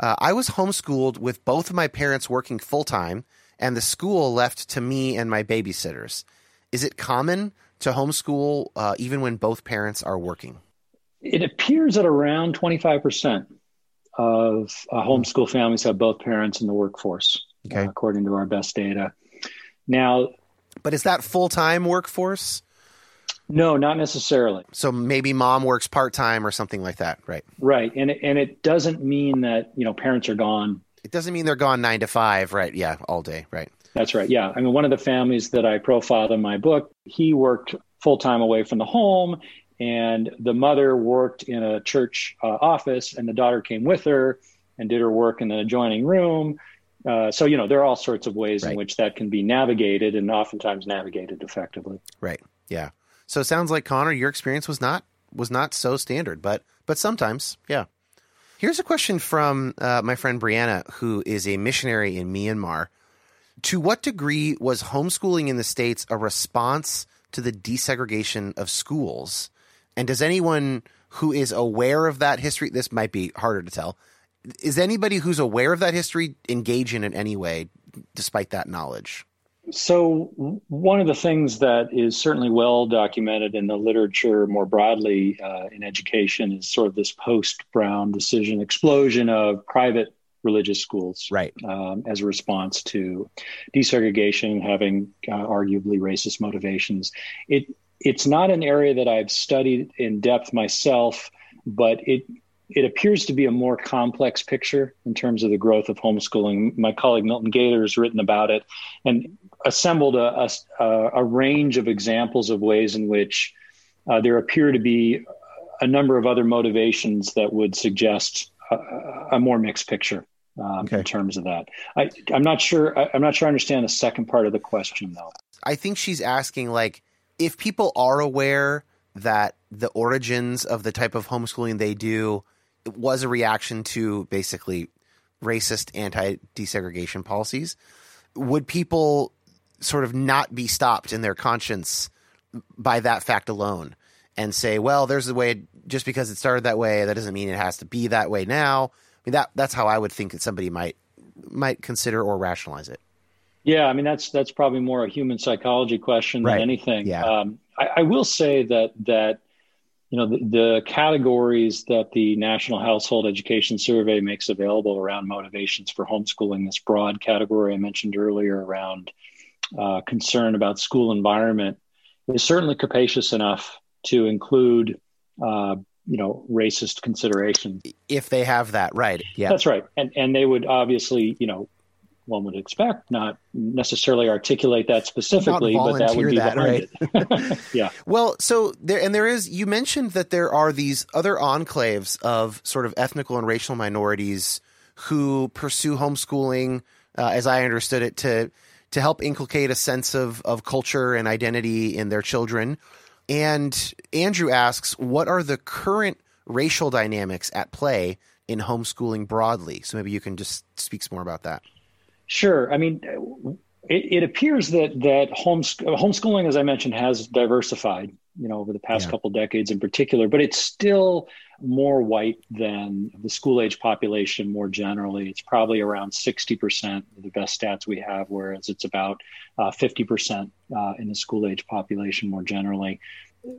uh, I was homeschooled with both of my parents working full time and the school left to me and my babysitters. Is it common to homeschool uh, even when both parents are working? It appears that around 25% of uh, homeschool families have both parents in the workforce, okay. uh, according to our best data. Now, but is that full time workforce? No, not necessarily. So maybe mom works part time or something like that, right? Right, and it, and it doesn't mean that you know parents are gone. It doesn't mean they're gone nine to five, right? Yeah, all day, right? That's right. Yeah, I mean, one of the families that I profiled in my book, he worked full time away from the home, and the mother worked in a church uh, office, and the daughter came with her and did her work in the adjoining room. Uh, so you know there are all sorts of ways right. in which that can be navigated, and oftentimes navigated effectively. Right. Yeah. So it sounds like Connor, your experience was not was not so standard, but but sometimes, yeah. Here's a question from uh, my friend Brianna, who is a missionary in Myanmar. To what degree was homeschooling in the states a response to the desegregation of schools? And does anyone who is aware of that history? This might be harder to tell. Is anybody who's aware of that history engage in it in any way, despite that knowledge? So, one of the things that is certainly well documented in the literature more broadly uh, in education is sort of this post Brown decision explosion of private religious schools right. um, as a response to desegregation having uh, arguably racist motivations. It, it's not an area that I've studied in depth myself, but it it appears to be a more complex picture in terms of the growth of homeschooling. My colleague Milton Gaither has written about it and assembled a, a, a range of examples of ways in which uh, there appear to be a number of other motivations that would suggest a, a more mixed picture um, okay. in terms of that. I, I'm not sure. I, I'm not sure I understand the second part of the question, though. I think she's asking like if people are aware that the origins of the type of homeschooling they do was a reaction to basically racist anti desegregation policies. Would people sort of not be stopped in their conscience by that fact alone and say, well, there's a way, just because it started that way, that doesn't mean it has to be that way now? I mean, that that's how I would think that somebody might might consider or rationalize it. Yeah, I mean that's that's probably more a human psychology question right. than anything. Yeah. Um, I, I, will say that that you know, the, the, categories that the National Household Education Survey makes available around motivations for homeschooling, this broad category I mentioned earlier around uh, concern about school environment, is certainly capacious enough to include, uh, you know, racist considerations. If they have that, right. Yeah. That's right. And, and they would obviously, you know, one would expect not necessarily articulate that specifically, but that would be that, behind right? it. yeah. Well, so there and there is. You mentioned that there are these other enclaves of sort of ethnical and racial minorities who pursue homeschooling, uh, as I understood it, to to help inculcate a sense of of culture and identity in their children. And Andrew asks, what are the current racial dynamics at play in homeschooling broadly? So maybe you can just speak some more about that. Sure. I mean, it, it appears that that homeschool, homeschooling, as I mentioned, has diversified. You know, over the past Yeah. couple decades in particular, but it's still more white than the school age population more generally. It's probably around sixty percent of the best stats we have, whereas it's about uh, fifty percent uh, in the school age population more generally.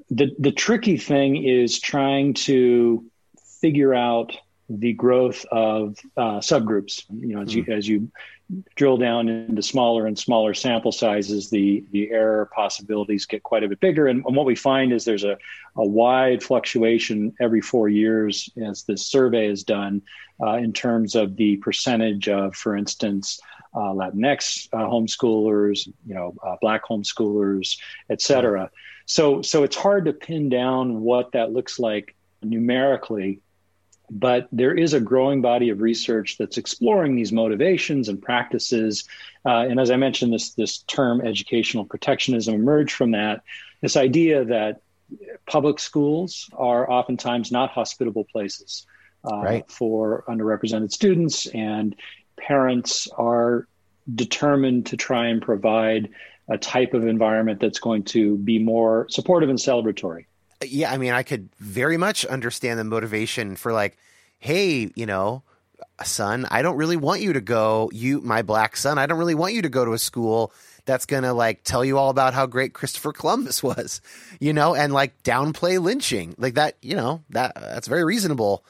the the tricky thing is trying to figure out the growth of uh, subgroups. You know, as you hmm. as you drill down into smaller and smaller sample sizes, the the error possibilities get quite a bit bigger. And, and what we find is there's a, a wide fluctuation every four years as this survey is done uh, in terms of the percentage of, for instance, uh, Latinx uh, homeschoolers, you know, uh, Black homeschoolers, et cetera. So so it's hard to pin down what that looks like numerically but there is a growing body of research that's exploring these motivations and practices. Uh, and as I mentioned, this this term educational protectionism emerged from that. This idea that public schools are oftentimes not hospitable places uh, right. for underrepresented students, and parents are determined to try and provide a type of environment that's going to be more supportive and celebratory yeah, I mean, I could very much understand the motivation for like, hey, you know, son, I don't really want you to go. You, my black son, I don't really want you to go to a school that's gonna like tell you all about how great Christopher Columbus was, you know, and like downplay lynching, like that. You know, that that's very reasonable.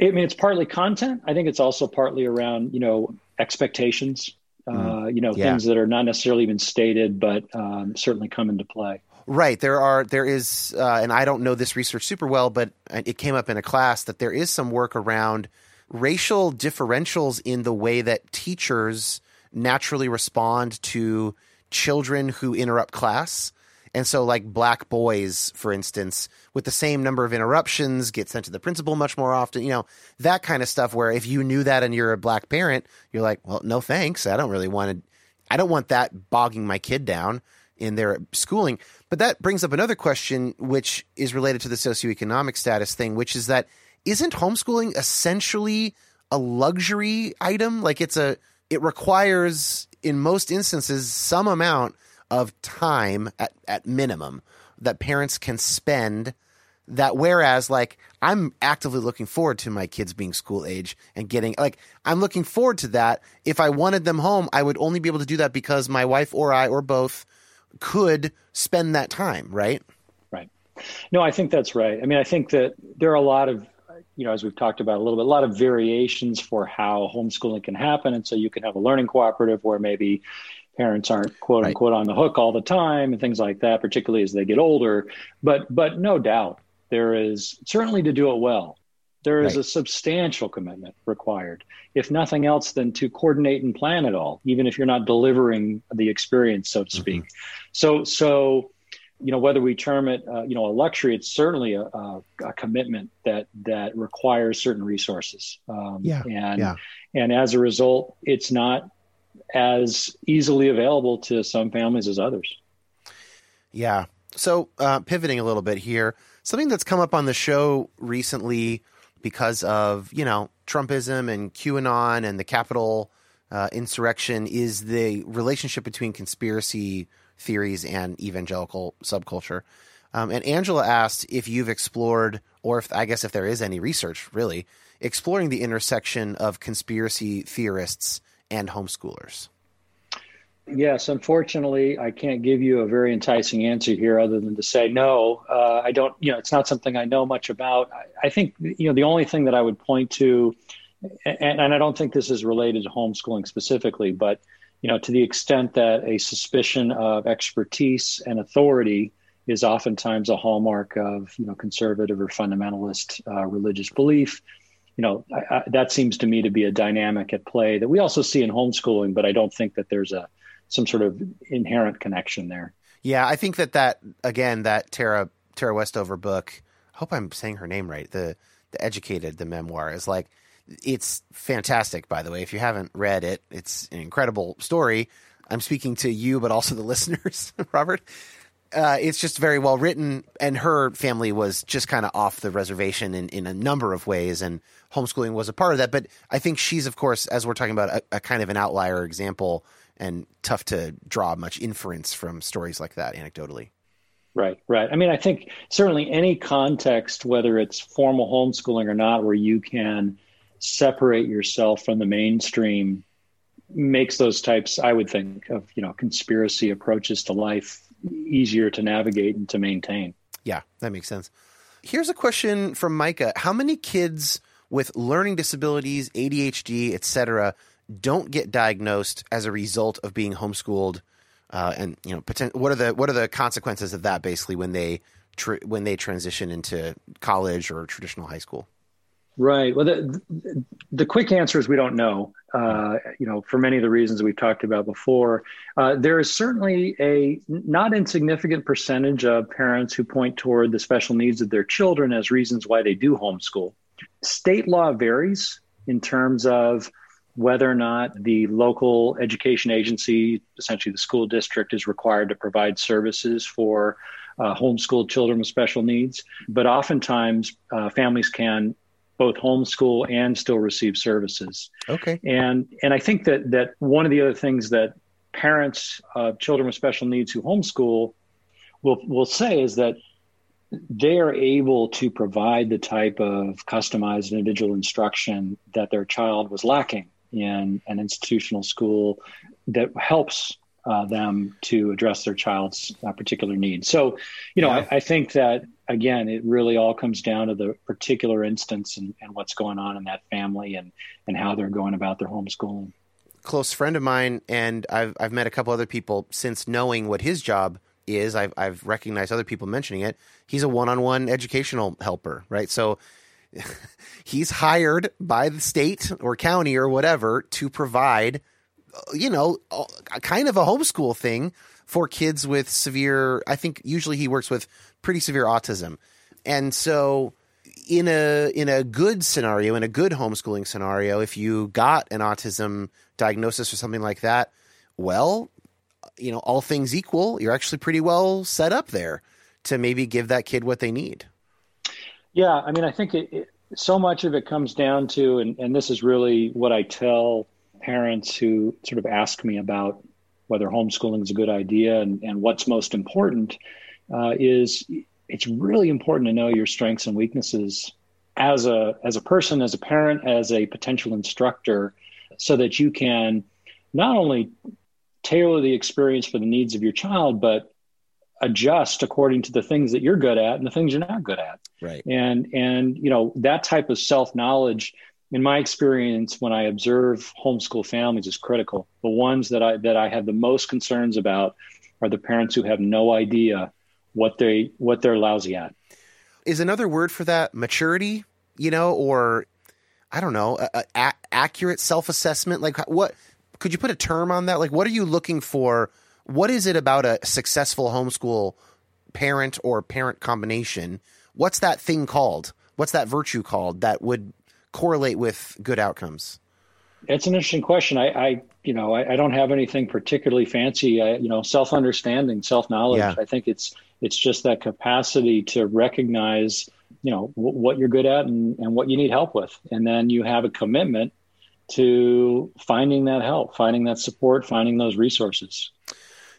I mean, it's partly content. I think it's also partly around you know expectations. Mm. Uh, you know, yeah. things that are not necessarily even stated, but um, certainly come into play. Right. There are there is, uh, and I don't know this research super well, but it came up in a class that there is some work around racial differentials in the way that teachers naturally respond to children who interrupt class. And so, like black boys, for instance, with the same number of interruptions, get sent to the principal much more often. You know that kind of stuff. Where if you knew that and you're a black parent, you're like, well, no thanks. I don't really want to. I don't want that bogging my kid down in their schooling. But that brings up another question, which is related to the socioeconomic status thing, which is that isn't homeschooling essentially a luxury item? Like it's a, it requires in most instances some amount of time at, at minimum that parents can spend that whereas like I'm actively looking forward to my kids being school age and getting like I'm looking forward to that. If I wanted them home, I would only be able to do that because my wife or I or both could spend that time, right? Right. No, I think that's right. I mean, I think that there are a lot of, you know, as we've talked about a little bit, a lot of variations for how homeschooling can happen. And so you can have a learning cooperative where maybe parents aren't quote unquote right. on the hook all the time and things like that, particularly as they get older. But but no doubt there is certainly to do it well. There is right. a substantial commitment required, if nothing else than to coordinate and plan it all, even if you're not delivering the experience, so to mm-hmm. speak. Mm-hmm. So, so you know, whether we term it, uh, you know, a luxury, it's certainly a, a, a, commitment that that requires certain resources. Um, yeah, and yeah. and as a result, it's not as easily available to some families as others. Yeah. So, uh, pivoting a little bit here, something that's come up on the show recently because of you know Trumpism and QAnon and the Capitol uh, insurrection is the relationship between conspiracy theories and evangelical subculture. Um, and Angela asked if you've explored, or if I guess if there is any research really exploring the intersection of conspiracy theorists and homeschoolers. Yes, unfortunately, I can't give you a very enticing answer here, other than to say no. Uh, I don't. You know, it's not something I know much about. I, I, think you know the only thing that I would point to, and, and I don't think this is related to homeschooling specifically, but you know, to the extent that a suspicion of expertise and authority is oftentimes a hallmark of you know conservative or fundamentalist uh, religious belief. You know, I, I, that seems to me to be a dynamic at play that we also see in homeschooling, but I don't think that there's a some sort of inherent connection there. Yeah, I think that that again that Tara Tara Westover book. I hope I'm saying her name right. The the Educated, the memoir is like it's fantastic. By the way, if you haven't read it, it's an incredible story. I'm speaking to you, but also the listeners, Robert. Uh, it's just very well written, and her family was just kind of off the reservation in, in a number of ways, and homeschooling was a part of that. But I think she's, of course, as we're talking about, a, a kind of an outlier example and tough to draw much inference from stories like that anecdotally. Right, right. I mean, I think certainly any context, whether it's formal homeschooling or not, where you can separate yourself from the mainstream makes those types, I would think, of you know conspiracy approaches to life easier to navigate and to maintain. Yeah, that makes sense. Here's a question from Micah. How many kids with learning disabilities, ADHD, etc., don't get diagnosed as a result of being homeschooled? Uh, and you know, poten- what are the what are the consequences of that basically when they tr- when they transition into college or traditional high school? Right. Well, the, the quick answer is we don't know. Uh, you know, for many of the reasons we've talked about before, uh, there is certainly a not insignificant percentage of parents who point toward the special needs of their children as reasons why they do homeschool. State law varies in terms of whether or not the local education agency, essentially the school district, is required to provide services for uh, homeschooled children with special needs. But oftentimes, uh, families can both homeschool and still receive services. Okay. And and I think that that one of the other things that parents of children with special needs who homeschool will will say is that they are able to provide the type of customized individual instruction that their child was lacking in an institutional school that helps uh, them to address their child's uh, particular needs. So, you know, yeah. I, I, think that again, it really all comes down to the particular instance and, and what's going on in that family and and how they're going about their homeschooling. Close friend of mine, and I've I've met a couple other people since knowing what his job is. I've I've recognized other people mentioning it. He's a one-on-one educational helper, right? So he's hired by the state or county or whatever to provide uh, you know, kind of a homeschool thing for kids with severe, I think usually he works with pretty severe autism. And so in a in a good scenario, in a good homeschooling scenario, if you got an autism diagnosis or something like that, well, you know, all things equal, you're actually pretty well set up there to maybe give that kid what they need. Yeah, I mean, I think it, it, so much of it comes down to, and, and this is really what I tell parents who sort of ask me about whether homeschooling is a good idea and, and what's most important uh, is it's really important to know your strengths and weaknesses as a as a person as a parent as a potential instructor so that you can not only tailor the experience for the needs of your child but adjust according to the things that you're good at and the things you're not good at right and and you know that type of self knowledge in my experience, when I observe homeschool families, is critical. The ones that I that I have the most concerns about are the parents who have no idea what they what they're lousy at. Is another word for that maturity? You know, or I don't know, a, a, accurate self assessment. Like, what could you put a term on that? Like, what are you looking for? What is it about a successful homeschool parent or parent combination? What's that thing called? What's that virtue called that would correlate with good outcomes? It's an interesting question. I, I you know, I, I, don't have anything particularly fancy. I, you know, self understanding, self knowledge. Yeah. I think it's it's just that capacity to recognize, you know, w- what you're good at and, and what you need help with, and then you have a commitment to finding that help, finding that support, finding those resources.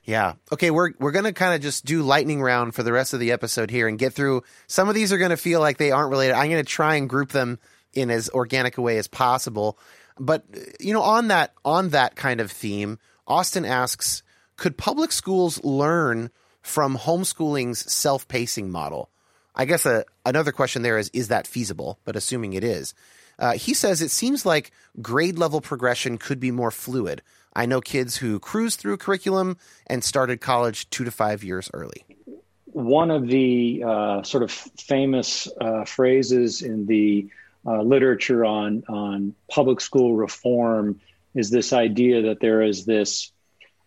Yeah. Okay, we're we're going to kind of just do lightning round for the rest of the episode here and get through some of these are going to feel like they aren't related. I'm going to try and group them in as organic a way as possible. But you know, on that on that kind of theme, Austin asks, could public schools learn from homeschooling's self-pacing model? I guess a, uh, another question there is, is that feasible? But assuming it is, uh, he says it seems like grade level progression could be more fluid. I know kids who cruised through curriculum and started college two to five years early. One of the uh, sort of famous uh, phrases in the uh, literature on on public school reform is this idea that there is this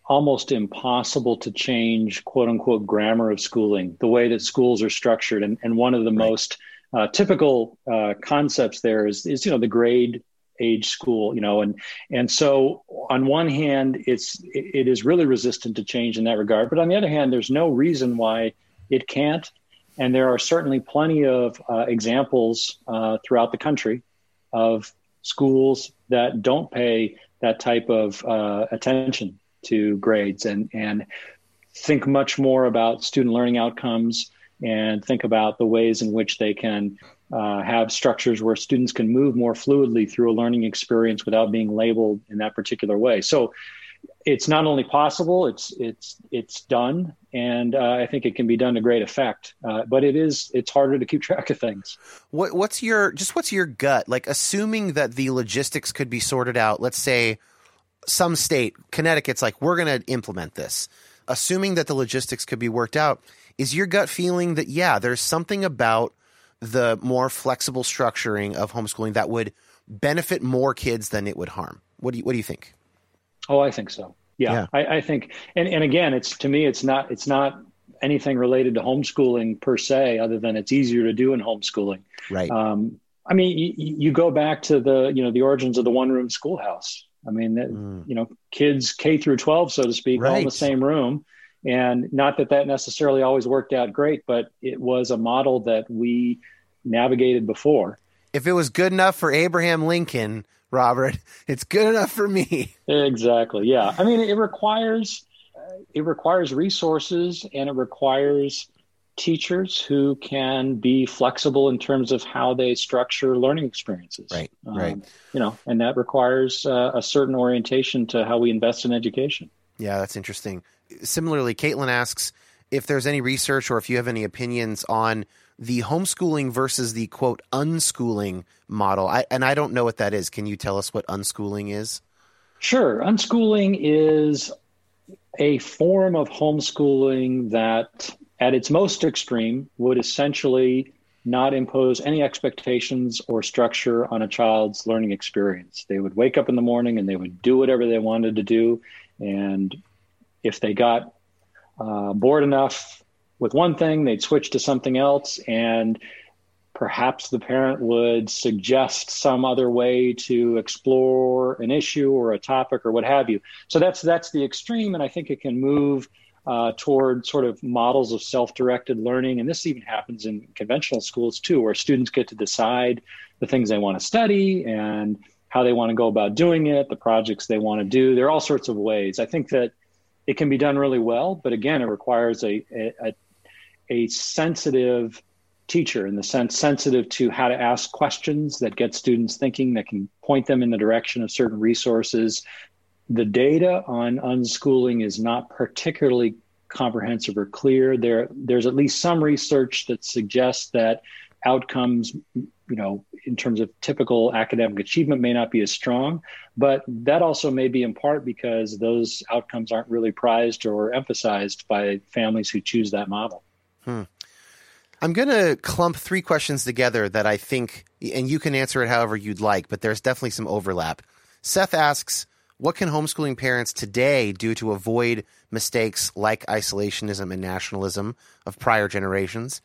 almost impossible to change quote unquote grammar of schooling the way that schools are structured and, and one of the right. most uh, typical uh, concepts there is, is you know the grade age school you know and and so on one hand it's it is really resistant to change in that regard. But on the other hand there's no reason why it can't. And there are certainly plenty of uh, examples uh, throughout the country of schools that don't pay that type of uh, attention to grades and, and think much more about student learning outcomes and think about the ways in which they can uh, have structures where students can move more fluidly through a learning experience without being labeled in that particular way. So it's not only possible, it's it's it's done, and uh, I think it can be done to great effect. Uh, but it is it's harder to keep track of things. What what's your just what's your gut like? Assuming that the logistics could be sorted out. Let's say some state, Connecticut's like we're going to implement this. Assuming that the logistics could be worked out, is your gut feeling that yeah, there's something about the more flexible structuring of homeschooling that would benefit more kids than it would harm? What do you what do you think? Oh, I think so. Yeah, yeah. I, I, think, and, and again, it's to me, it's not it's not anything related to homeschooling per se, other than it's easier to do in homeschooling. Right. Um, I mean, you, you, go back to the you know the origins of the one room schoolhouse. I mean, that, mm. you know, kids K through twelve, so to speak, right. all in the same room. And not that that necessarily always worked out great, but it was a model that we navigated before. If it was good enough for Abraham Lincoln, Robert. It's good enough for me. Exactly. Yeah. I mean, it requires it requires resources and it requires teachers who can be flexible in terms of how they structure learning experiences. Right. Right. Um, you know, and that requires uh, a certain orientation to how we invest in education. Yeah, that's interesting. Similarly, Caitlin asks if there's any research or if you have any opinions on the homeschooling versus the quote unschooling model. I, and I don't know what that is. Can you tell us what unschooling is? Sure. Unschooling is a form of homeschooling that, at its most extreme, would essentially not impose any expectations or structure on a child's learning experience. They would wake up in the morning and they would do whatever they wanted to do. And if they got uh, bored enough with one thing, they'd switch to something else, and perhaps the parent would suggest some other way to explore an issue or a topic or what have you. So that's that's the extreme, and I think it can move uh, toward sort of models of self-directed learning, and this even happens in conventional schools too, where students get to decide the things they want to study and how they want to go about doing it, the projects they want to do. There are all sorts of ways. I think that it can be done really well, but again, it requires a, a, a sensitive teacher in the sense sensitive to how to ask questions that get students thinking that can point them in the direction of certain resources the data on unschooling is not particularly comprehensive or clear there there's at least some research that suggests that outcomes you know in terms of typical academic achievement may not be as strong but that also may be in part because those outcomes aren't really prized or emphasized by families who choose that model Hmm. I'm going to clump three questions together that I think, and you can answer it however you'd like, but there's definitely some overlap. Seth asks, what can homeschooling parents today do to avoid mistakes like isolationism and nationalism of prior generations?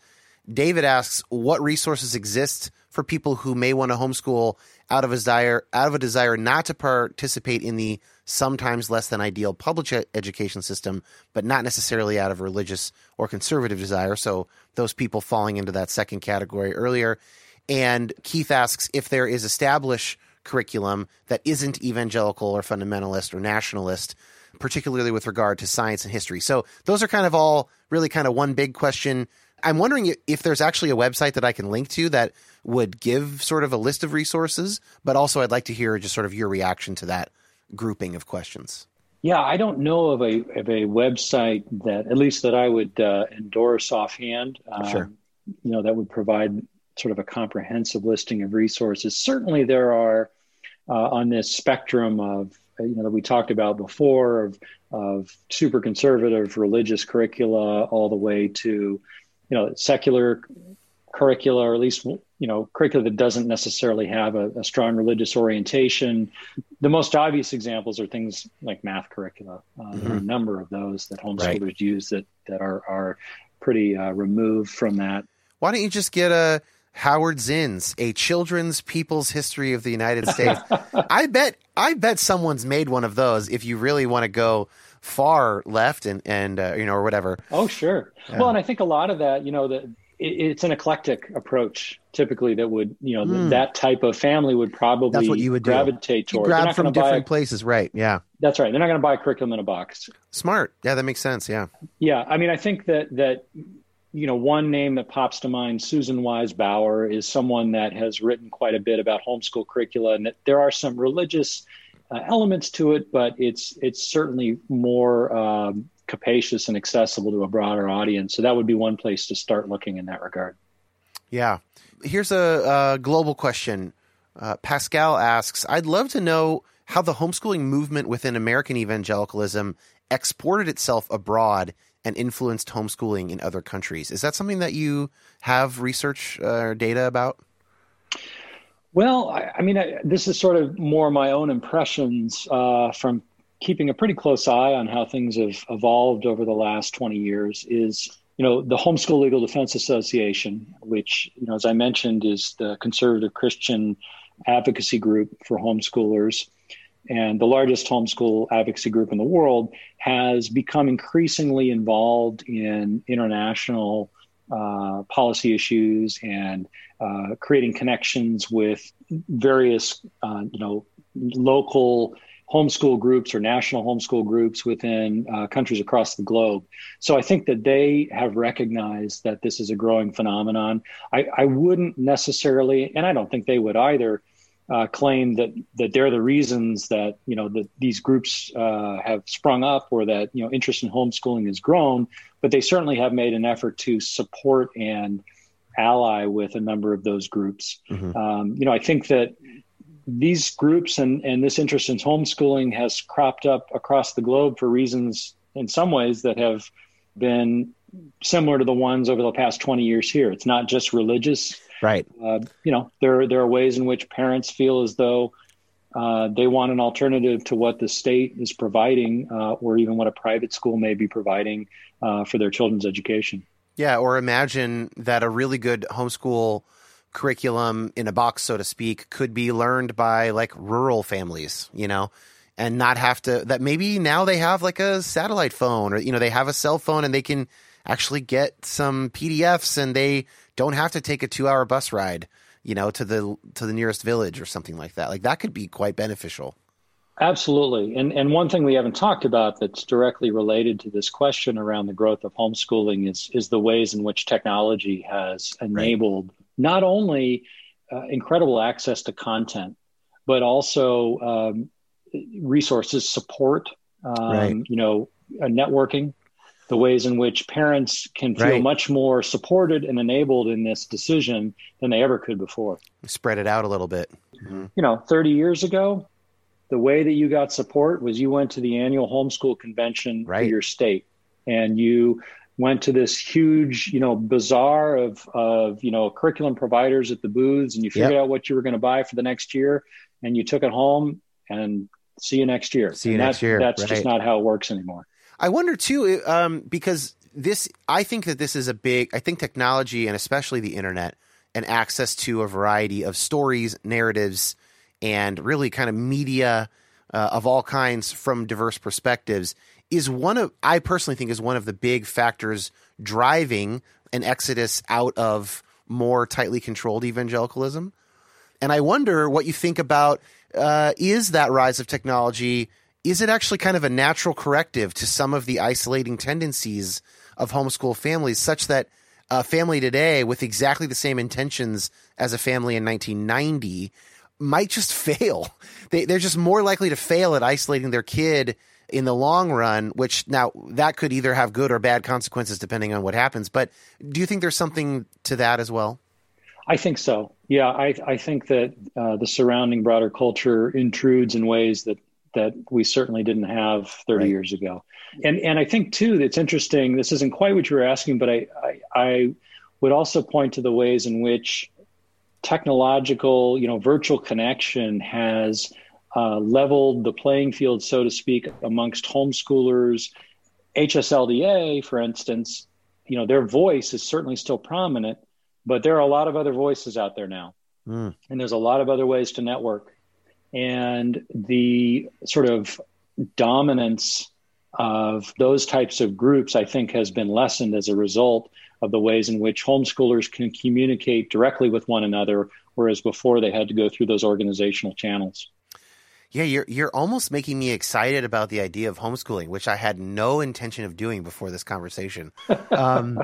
David asks, what resources exist for people who may want to homeschool out of a desire out of a desire not to participate in the sometimes less than ideal public education system, but not necessarily out of religious or conservative desire. So those people falling into that second category earlier. And Keith asks if there is established curriculum that isn't evangelical or fundamentalist or nationalist, particularly with regard to science and history. So those are kind of all really kind of one big question. I'm wondering if there's actually a website that I can link to that would give sort of a list of resources, but also I'd like to hear just sort of your reaction to that grouping of questions. Yeah, I don't know of a of a website that at least that I would uh, endorse offhand. Um, sure. You know that would provide sort of a comprehensive listing of resources. Certainly, there are uh, on this spectrum of you know that we talked about before of of super conservative religious curricula all the way to you know secular curricula or at least you know curricula that doesn't necessarily have a, a, strong religious orientation the most obvious examples are things like math curricula uh, mm-hmm. there are a mm-hmm. number of those that homeschoolers right. use that that are are pretty uh, removed from that why don't you just get a Howard Zinn's A Children's People's History of the United States. I bet I bet someone's made one of those if you really want to go far left and and uh, you know or whatever. Oh sure. Yeah. Well, and I think a lot of that, you know, that it's an eclectic approach typically that would you know mm. that type of family would probably that's what you would gravitate towards. You grab from different a, places, right? Yeah, that's right. They're not going to buy a curriculum in a box. Smart. Yeah, that makes sense. Yeah. Yeah, I mean, I think that that you know one name that pops to mind, Susan Wise Bauer, is someone that has written quite a bit about homeschool curricula, and that there are some religious uh, elements to it, but it's it's certainly more um, capacious and accessible to a broader audience. So that would be one place to start looking in that regard. Yeah. Here's a, a global question. Uh, Pascal asks I'd love to know how the homeschooling movement within American evangelicalism exported itself abroad and influenced homeschooling in other countries. Is that something that you have research uh, or data about? Well, I, I mean, I, this is sort of more my own impressions uh, from keeping a pretty close eye on how things have evolved over the last 20 years. Is you know the Homeschool Legal Defense Association, which you know as I mentioned is the conservative Christian advocacy group for homeschoolers and the largest homeschool advocacy group in the world, has become increasingly involved in international uh, policy issues and uh, creating connections with various, uh, you know, local homeschool groups or national homeschool groups within uh, countries across the globe. So I think that they have recognized that this is a growing phenomenon. I, I wouldn't necessarily, and I don't think they would either, uh, claim that that they're the reasons that you know that these groups uh, have sprung up or that you know interest in homeschooling has grown, but they certainly have made an effort to support and ally with a number of those groups. Mm-hmm. Um, you know, I think that these groups and and this interest in homeschooling has cropped up across the globe for reasons in some ways that have been similar to the ones over the past 20 years here. It's not just religious Right. Uh, you know, there there are ways in which parents feel as though uh, they want an alternative to what the state is providing, uh, or even what a private school may be providing uh, for their children's education. Yeah, or imagine that a really good homeschool curriculum in a box, so to speak, could be learned by like rural families, you know, and not have to. That maybe now they have like a satellite phone, or you know, they have a cell phone and they can actually get some PDFs and they don't have to take a two hour bus ride, you know, to the to the nearest village or something like that. Like that could be quite beneficial. Absolutely. And and one thing we haven't talked about that's directly related to this question around the growth of homeschooling is is the ways in which technology has enabled right. not only uh, incredible access to content, but also um, resources support, um, right. you know, uh, networking the ways in which parents can feel right. much more supported and enabled in this decision than they ever could before. Spread it out a little bit. Mm-hmm. You know, 30 years ago, the way that you got support was you went to the annual homeschool convention right. for your state and you went to this huge, you know, bazaar of, of, you know, curriculum providers at the booths and you figured yep. out what you were going to buy for the next year and you took it home and see you next year. See you and next that, year. That's right. just not how it works anymore. I wonder too, um, because this, I think that this is a big, I think technology and especially the internet and access to a variety of stories, narratives, and really kind of media uh, of all kinds from diverse perspectives is one of, I personally think, is one of the big factors driving an exodus out of more tightly controlled evangelicalism. And I wonder what you think about uh, is that rise of technology is it actually kind of a natural corrective to some of the isolating tendencies of homeschool families, such that a family today with exactly the same intentions as a family in 1990 might just fail? They, they're just more likely to fail at isolating their kid in the long run, which now that could either have good or bad consequences depending on what happens. But do you think there's something to that as well? I think so. Yeah, I, I think that uh, the surrounding broader culture intrudes in ways that that we certainly didn't have 30 right. years ago. And and I think too that's interesting. This isn't quite what you were asking, but I, I, I would also point to the ways in which technological, you know, virtual connection has uh, leveled the playing field, so to speak, amongst homeschoolers. HSLDA, for instance, you know, their voice is certainly still prominent, but there are a lot of other voices out there now. Mm. And there's a lot of other ways to network and the sort of dominance of those types of groups, I think, has been lessened as a result of the ways in which homeschoolers can communicate directly with one another, whereas before they had to go through those organizational channels. Yeah, you're you're almost making me excited about the idea of homeschooling, which I had no intention of doing before this conversation. Um,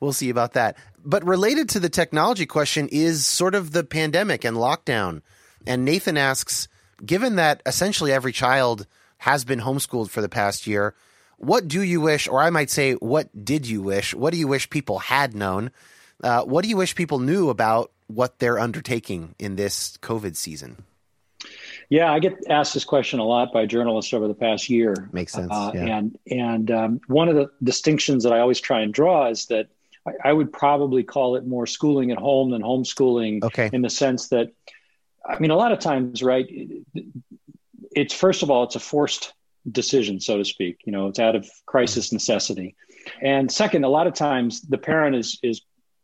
we'll see about that. But related to the technology question is sort of the pandemic and lockdown. And Nathan asks, given that essentially every child has been homeschooled for the past year, what do you wish, or I might say, what did you wish? What do you wish people had known? Uh, what do you wish people knew about what they're undertaking in this COVID season? Yeah, I get asked this question a lot by journalists over the past year. Makes sense. Uh, yeah. And and um, one of the distinctions that I always try and draw is that I, I, would probably call it more schooling at home than homeschooling. Okay. In the sense that, I mean, a lot of times, right? It's first of all, it's a forced decision, so to speak. You know, it's out of crisis necessity. And second, a lot of times the parent is is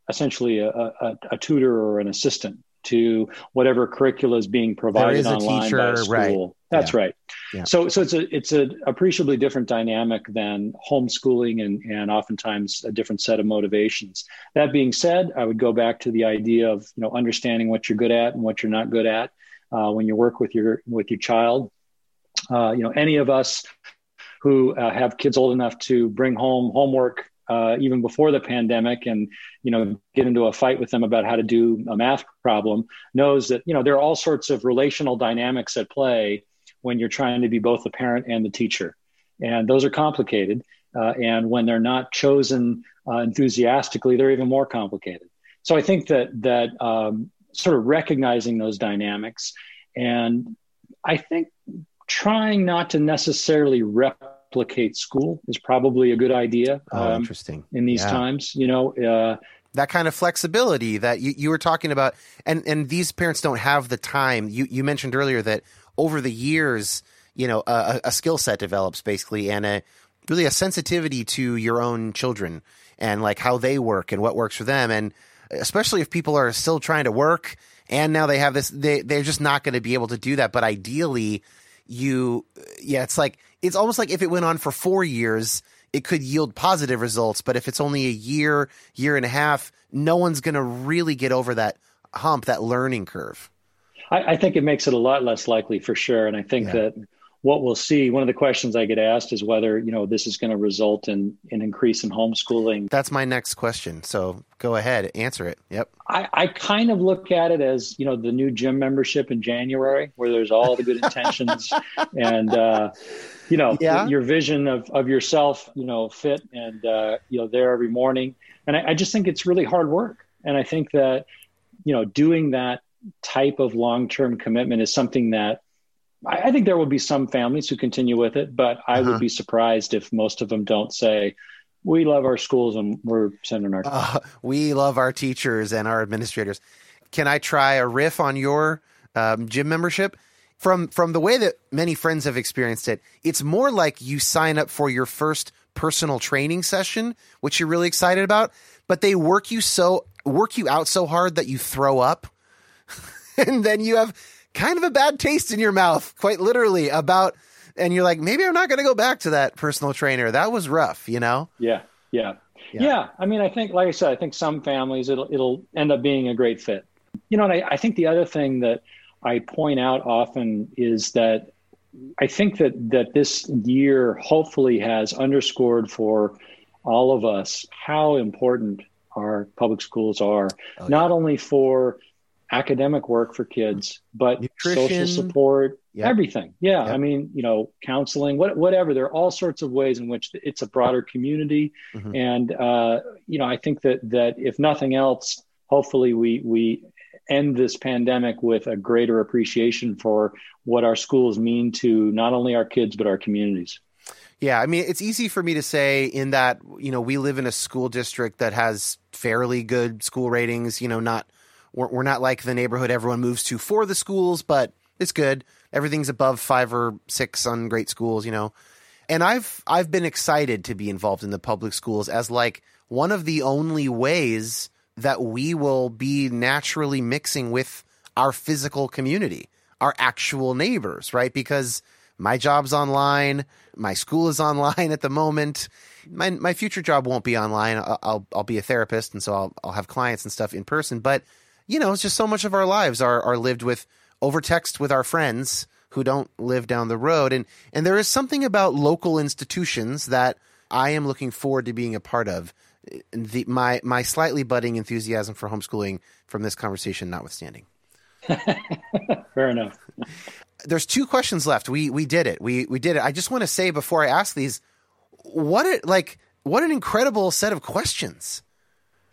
essentially a, a, a tutor or an assistant to whatever curricula is being provided online teacher, by a school. Right. That's yeah. right. Yeah. So, so it's a it's an appreciably different dynamic than homeschooling, and and oftentimes a different set of motivations. That being said, I would go back to the idea of you know understanding what you're good at and what you're not good at uh, when you work with your with your child. Uh, you know, any of us who uh, have kids old enough to bring home homework uh, even before the pandemic and you know get into a fight with them about how to do a math problem knows that you know there are all sorts of relational dynamics at play when you're trying to be both the parent and the teacher. And those are complicated uh, and when they're not chosen uh, enthusiastically they're even more complicated. So i think that that um, sort of recognizing those dynamics and i think trying not to necessarily rep replicate school is probably a good idea. Oh, um, interesting. In these yeah. times, you know, uh, that kind of flexibility that you, you were talking about, and and these parents don't have the time. You you mentioned earlier that over the years, you know, a, a skill set develops basically, and a really a sensitivity to your own children and like how they work and what works for them, and especially if people are still trying to work and now they have this, they they're just not going to be able to do that. But ideally, you yeah it's like it's almost like if it went on for four years it could yield positive results but if it's only a year year and a half no one's going to really get over that hump that learning curve I, I, think it makes it a lot less likely for sure and i think yeah. that what we'll see one of the questions i get asked is whether you know this is going to result in an increase in homeschooling. That's my next question so go ahead answer it yep. I, I kind of look at it as you know the new gym membership in january where there's all the good intentions and uh, you know yeah. your vision of, of yourself you know fit and uh, you know there every morning. And I, I just think it's really hard work. And i think that you know doing that type of long-term commitment is something that I, I think there will be some families who continue with it, but I uh-huh. would be surprised if most of them don't say, we love our schools and we're sending our. Uh, we love our teachers and our administrators. Can I try a riff on your um, gym membership? From from the way that many friends have experienced it, it's more like you sign up for your first personal training session, which you're really excited about, but they work you so work you out so hard that you throw up, and then you have kind of a bad taste in your mouth, quite literally, about, and you're like, maybe I'm not going to go back to that personal trainer. That was rough, you know? Yeah, yeah, yeah. Yeah. I mean, I think, like I said, I think some families it'll it'll end up being a great fit. You know, and I, I think the other thing that I point out often is that I think that that this year hopefully has underscored for all of us how important our public schools are, oh, yeah. not only for academic work for kids, but Nutrition. social support, yep. everything. Yeah. Yep. I mean, you know, counseling, what, whatever. There are all sorts of ways in which it's a broader community. Mm-hmm. And, uh, you know, I think that, that if nothing else, hopefully we, we end this pandemic with a greater appreciation for what our schools mean to not only our kids, but our communities. Yeah, I mean, it's easy for me to say in that, you know, we live in a school district that has fairly good school ratings, you know, not we're, we're not like the neighborhood everyone moves to for the schools, but it's good. Everything's above five or six on great schools, you know. And I've I've been excited to be involved in the public schools as like one of the only ways that we will be naturally mixing with our physical community, our actual neighbors, right? Because my job's online, my school is online at the moment. My my future job won't be online. I'll I'll, I'll be a therapist, and so I'll I'll have clients and stuff in person. But you know, it's just so much of our lives are are lived with over text with our friends who don't live down the road, and and there is something about local institutions that I am looking forward to being a part of. The, my my slightly budding enthusiasm for homeschooling from this conversation notwithstanding. Fair enough. there's two questions left. We we did it. We we did it. I just want to say before I ask these, what it like what an incredible set of questions.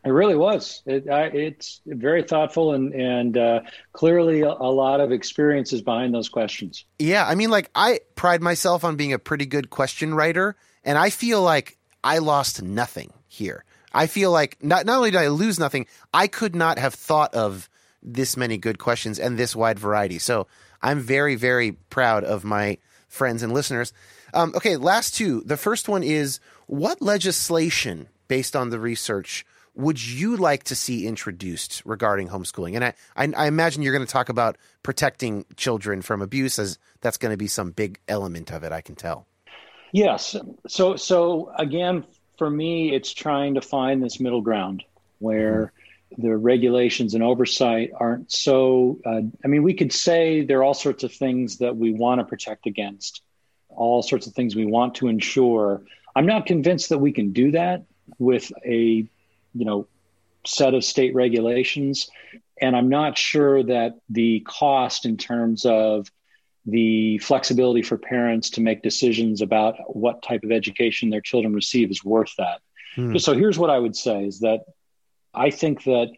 It really was. It, I, it's very thoughtful and and uh, clearly a, a, lot of experiences behind those questions. Yeah, I mean, like I pride myself on being a pretty good question writer, and I feel like I lost nothing here. I feel like not not only did I lose nothing, I could not have thought of this many good questions and this wide variety. So I'm very very proud of my friends and listeners. Um, okay, last two. The first one is what legislation based on the research would you like to see introduced regarding homeschooling? And I, I, I imagine you're going to talk about protecting children from abuse, as that's going to be some big element of it. I can tell. Yes. So, so again, for me, it's trying to find this middle ground where mm-hmm. the regulations and oversight aren't so. Uh, I mean, we could say there are all sorts of things that we want to protect against, all sorts of things we want to ensure. I'm not convinced that we can do that with a you know set of state regulations and i'm not sure that the cost in terms of the flexibility for parents to make decisions about what type of education their children receive is worth that hmm. so here's what i would say is that i think that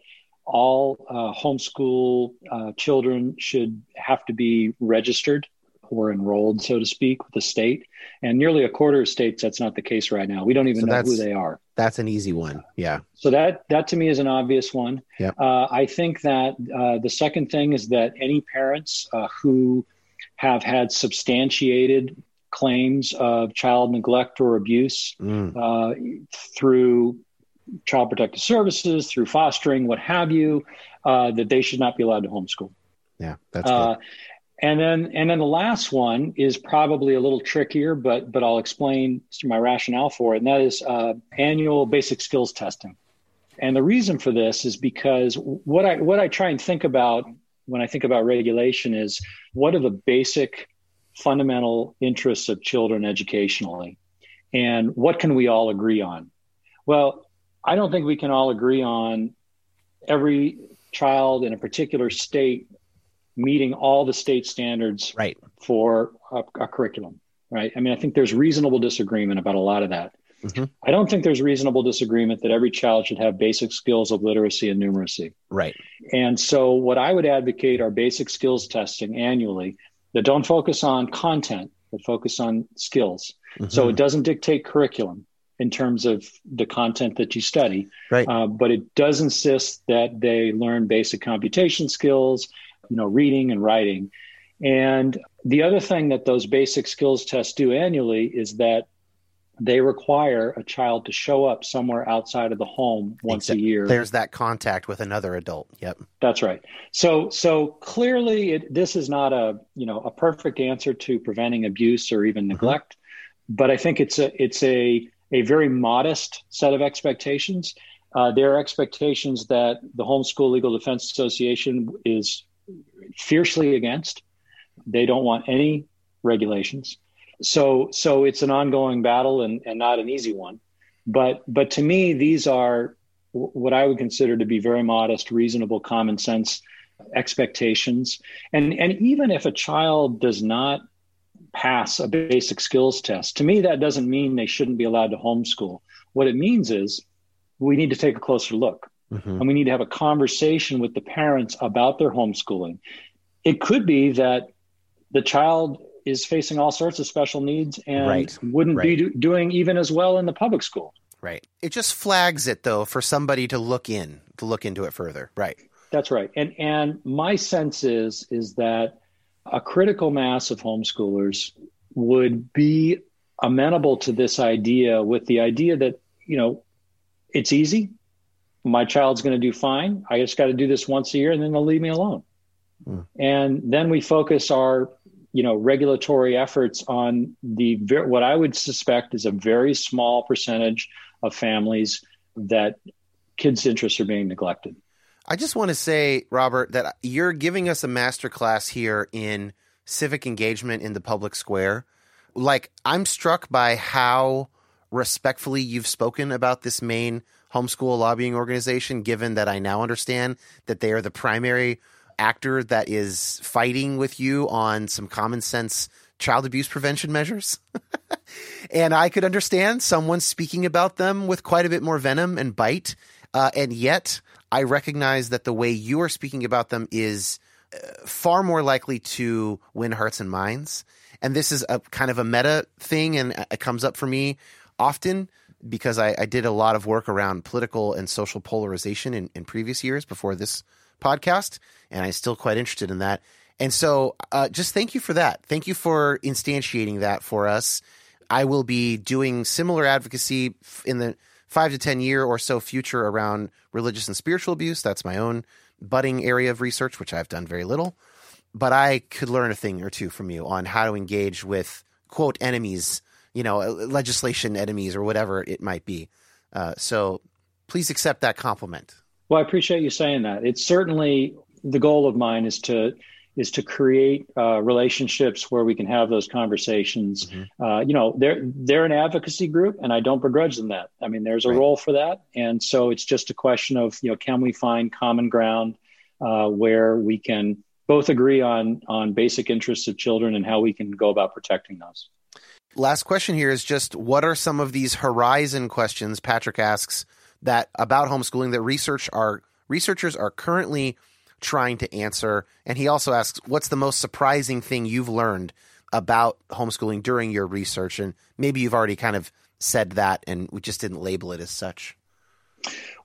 all uh, homeschool uh, children should have to be registered or enrolled, so to speak, with the state. And nearly a quarter of states, that's not the case right now. We don't even so know who they are. That's an easy one. Yeah. So that that to me is an obvious one. Yeah. Uh, I think that uh, the second thing is that any parents uh, who have had substantiated claims of child neglect or abuse mm. Uh, through child protective services, through fostering, what have you, uh, that they should not be allowed to homeschool. Yeah, that's uh. And then, and then the last one is probably a little trickier, but but I'll explain my rationale for it, and that is uh, annual basic skills testing. And the reason for this is because what I what I try and think about when I think about regulation is what are the basic fundamental interests of children educationally, and what can we all agree on? Well, I don't think we can all agree on every child in a particular state meeting all the state standards right. for a, a, curriculum, right? I mean, I think there's reasonable disagreement about a lot of that. Mm-hmm. I don't think there's reasonable disagreement that every child should have basic skills of literacy and numeracy. Right. And so, what I would advocate are basic skills testing annually that don't focus on content, but focus on skills. Mm-hmm. So, it doesn't dictate curriculum in terms of the content that you study, right. Uh, but it does insist that they learn basic computation skills, you know, reading and writing. And the other thing that those basic skills tests do annually is that they require a child to show up somewhere outside of the home once a year. There's that contact with another adult. Yep. That's right. So so clearly it, this is not a, you know, a perfect answer to preventing abuse or even mm-hmm. neglect, mm-hmm. but I think it's a it's a a very modest set of expectations. Uh, there are expectations that the Homeschool Legal Defense Association is fiercely against. They don't want any regulations. So so it's an ongoing battle and, and not an easy one. But but to me, these are what I would consider to be very modest, reasonable, common sense expectations. And and even if a child does not pass a basic skills test, to me that doesn't mean they shouldn't be allowed to homeschool. What it means is we need to take a closer look. Mm-hmm. And we need to have a conversation with the parents about their homeschooling. It could be that the child is facing all sorts of special needs and right. wouldn't right. be do- doing even as well in the public school. Right. It just flags it though for somebody to look in, to look into it further. Right. That's right. And and my sense is is that a critical mass of homeschoolers would be amenable to this idea with the idea that, you know, it's easy my child's going to do fine. I just got to do this once a year and then they'll leave me alone. Mm. And then we focus our, you know, regulatory efforts on the what I would suspect is a very small percentage of families that kids' interests are being neglected. I just want to say, Robert, that you're giving us a masterclass here in civic engagement in the public square. Like, I'm struck by how respectfully you've spoken about this main homeschool lobbying organization, given that I now understand that they are the primary actor that is fighting with you on some common sense child abuse prevention measures. and I could understand someone speaking about them with quite a bit more venom and bite. Uh, and yet, I recognize that the way you are speaking about them is uh, far more likely to win hearts and minds. And this is a kind of a meta thing, and it comes up for me often because I, I did a lot of work around political and social polarization in, in previous years before this podcast, and I'm still quite interested in that. And so, uh, just thank you for that. Thank you for instantiating that for us. I will be doing similar advocacy in the five to 10 year or so future around religious and spiritual abuse. That's my own budding area of research, which I've done very little. But I could learn a thing or two from you on how to engage with, quote, enemies, you know, uh, legislation enemies or whatever it might be. Uh, so please accept that compliment. Well, I appreciate you saying that. It's certainly the goal of mine is to is to create uh, relationships where we can have those conversations. Mm-hmm. Uh, you know, they're they're an advocacy group, and I don't begrudge them that. I mean, there's a right. role for that, and so it's just a question of you know, can we find common ground uh, where we can both agree on on basic interests of children and how we can go about protecting those. Last question here is just what are some of these horizon questions Patrick asks that about homeschooling that research are researchers are currently trying to answer. And he also asks, what's the most surprising thing you've learned about homeschooling during your research? And maybe you've already kind of said that and we just didn't label it as such.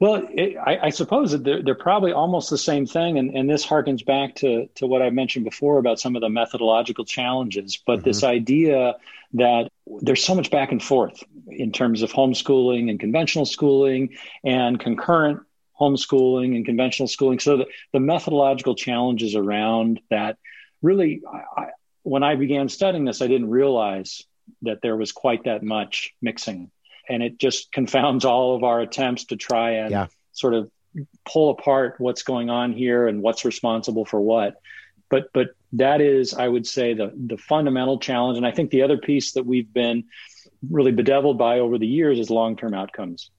Well, it, I, I, suppose that they're, they're, probably almost the same thing, and, and, this harkens back to, to what I mentioned before about some of the methodological challenges. But mm-hmm. this idea that there's so much back and forth in terms of homeschooling and conventional schooling and concurrent homeschooling and conventional schooling. So the, the methodological challenges around that really, I, when I began studying this, I didn't realize that there was quite that much mixing. And it just confounds all of our attempts to try and yeah. sort of pull apart what's going on here and what's responsible for what. But but that is, I would say, the the fundamental challenge. And I think the other piece that we've been really bedeviled by over the years is long term outcomes.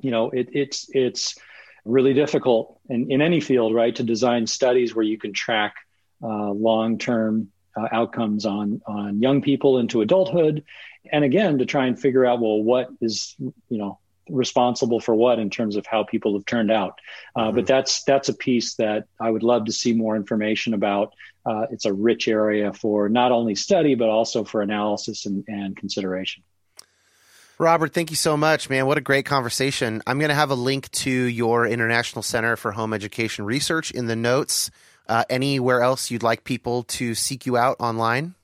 You know, it, it's it's really difficult in, in any field, right, to design studies where you can track uh, long term uh, outcomes on on young people into adulthood, and again to try and figure out well what is you know responsible for what in terms of how people have turned out. Uh, mm-hmm. But that's that's a piece that I would love to see more information about. Uh, it's a rich area for not only study but also for analysis and, and consideration. Robert, thank you so much, man. What a great conversation. I'm going to have a link to your International Center for Home Education Research in the notes. Uh, anywhere else you'd like people to seek you out online?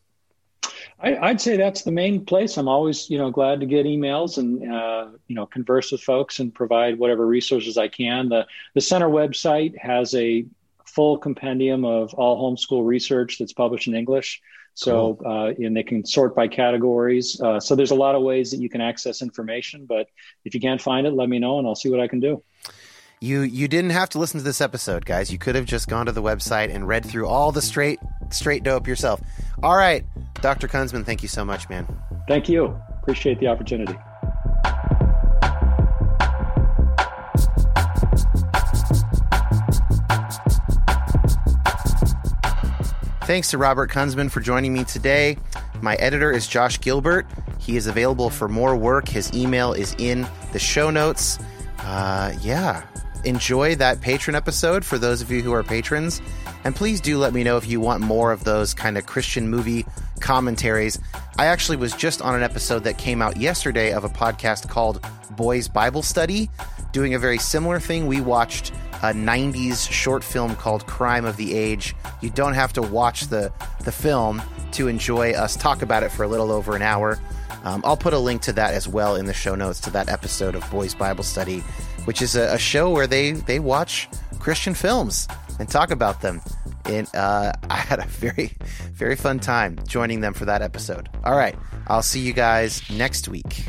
I, would say that's the main place. I'm always, you know, glad to get emails and uh, you know converse with folks and provide whatever resources I can. The the center website has a full compendium of all homeschool research that's published in English. So, cool. uh, and they can sort by categories. Uh, so there's a lot of ways that you can access information. But if you can't find it, let me know, and I'll see what I can do. You you didn't have to listen to this episode, guys. You could have just gone to the website and read through all the straight straight dope yourself. All right, Dr. Kunzman, thank you so much, man. Thank you. Appreciate the opportunity. Thanks to Robert Kunzman for joining me today. My editor is Josh Gilbert. He is available for more work. His email is in the show notes. Uh, yeah, enjoy that patron episode for those of you who are patrons. And please do let me know if you want more of those kind of Christian movie commentaries. I actually was just on an episode that came out yesterday of a podcast called Boys Bible Study, doing a very similar thing. We watched a 90s short film called Crime of the Age. You don't have to watch the, the film to enjoy us talk about it for a little over an hour. Um, I'll put a link to that as well in the show notes to that episode of Boys Bible Study, which is a, a show where they, they watch Christian films and talk about them. And uh, I had a very, very fun time joining them for that episode. All right, I'll see you guys next week.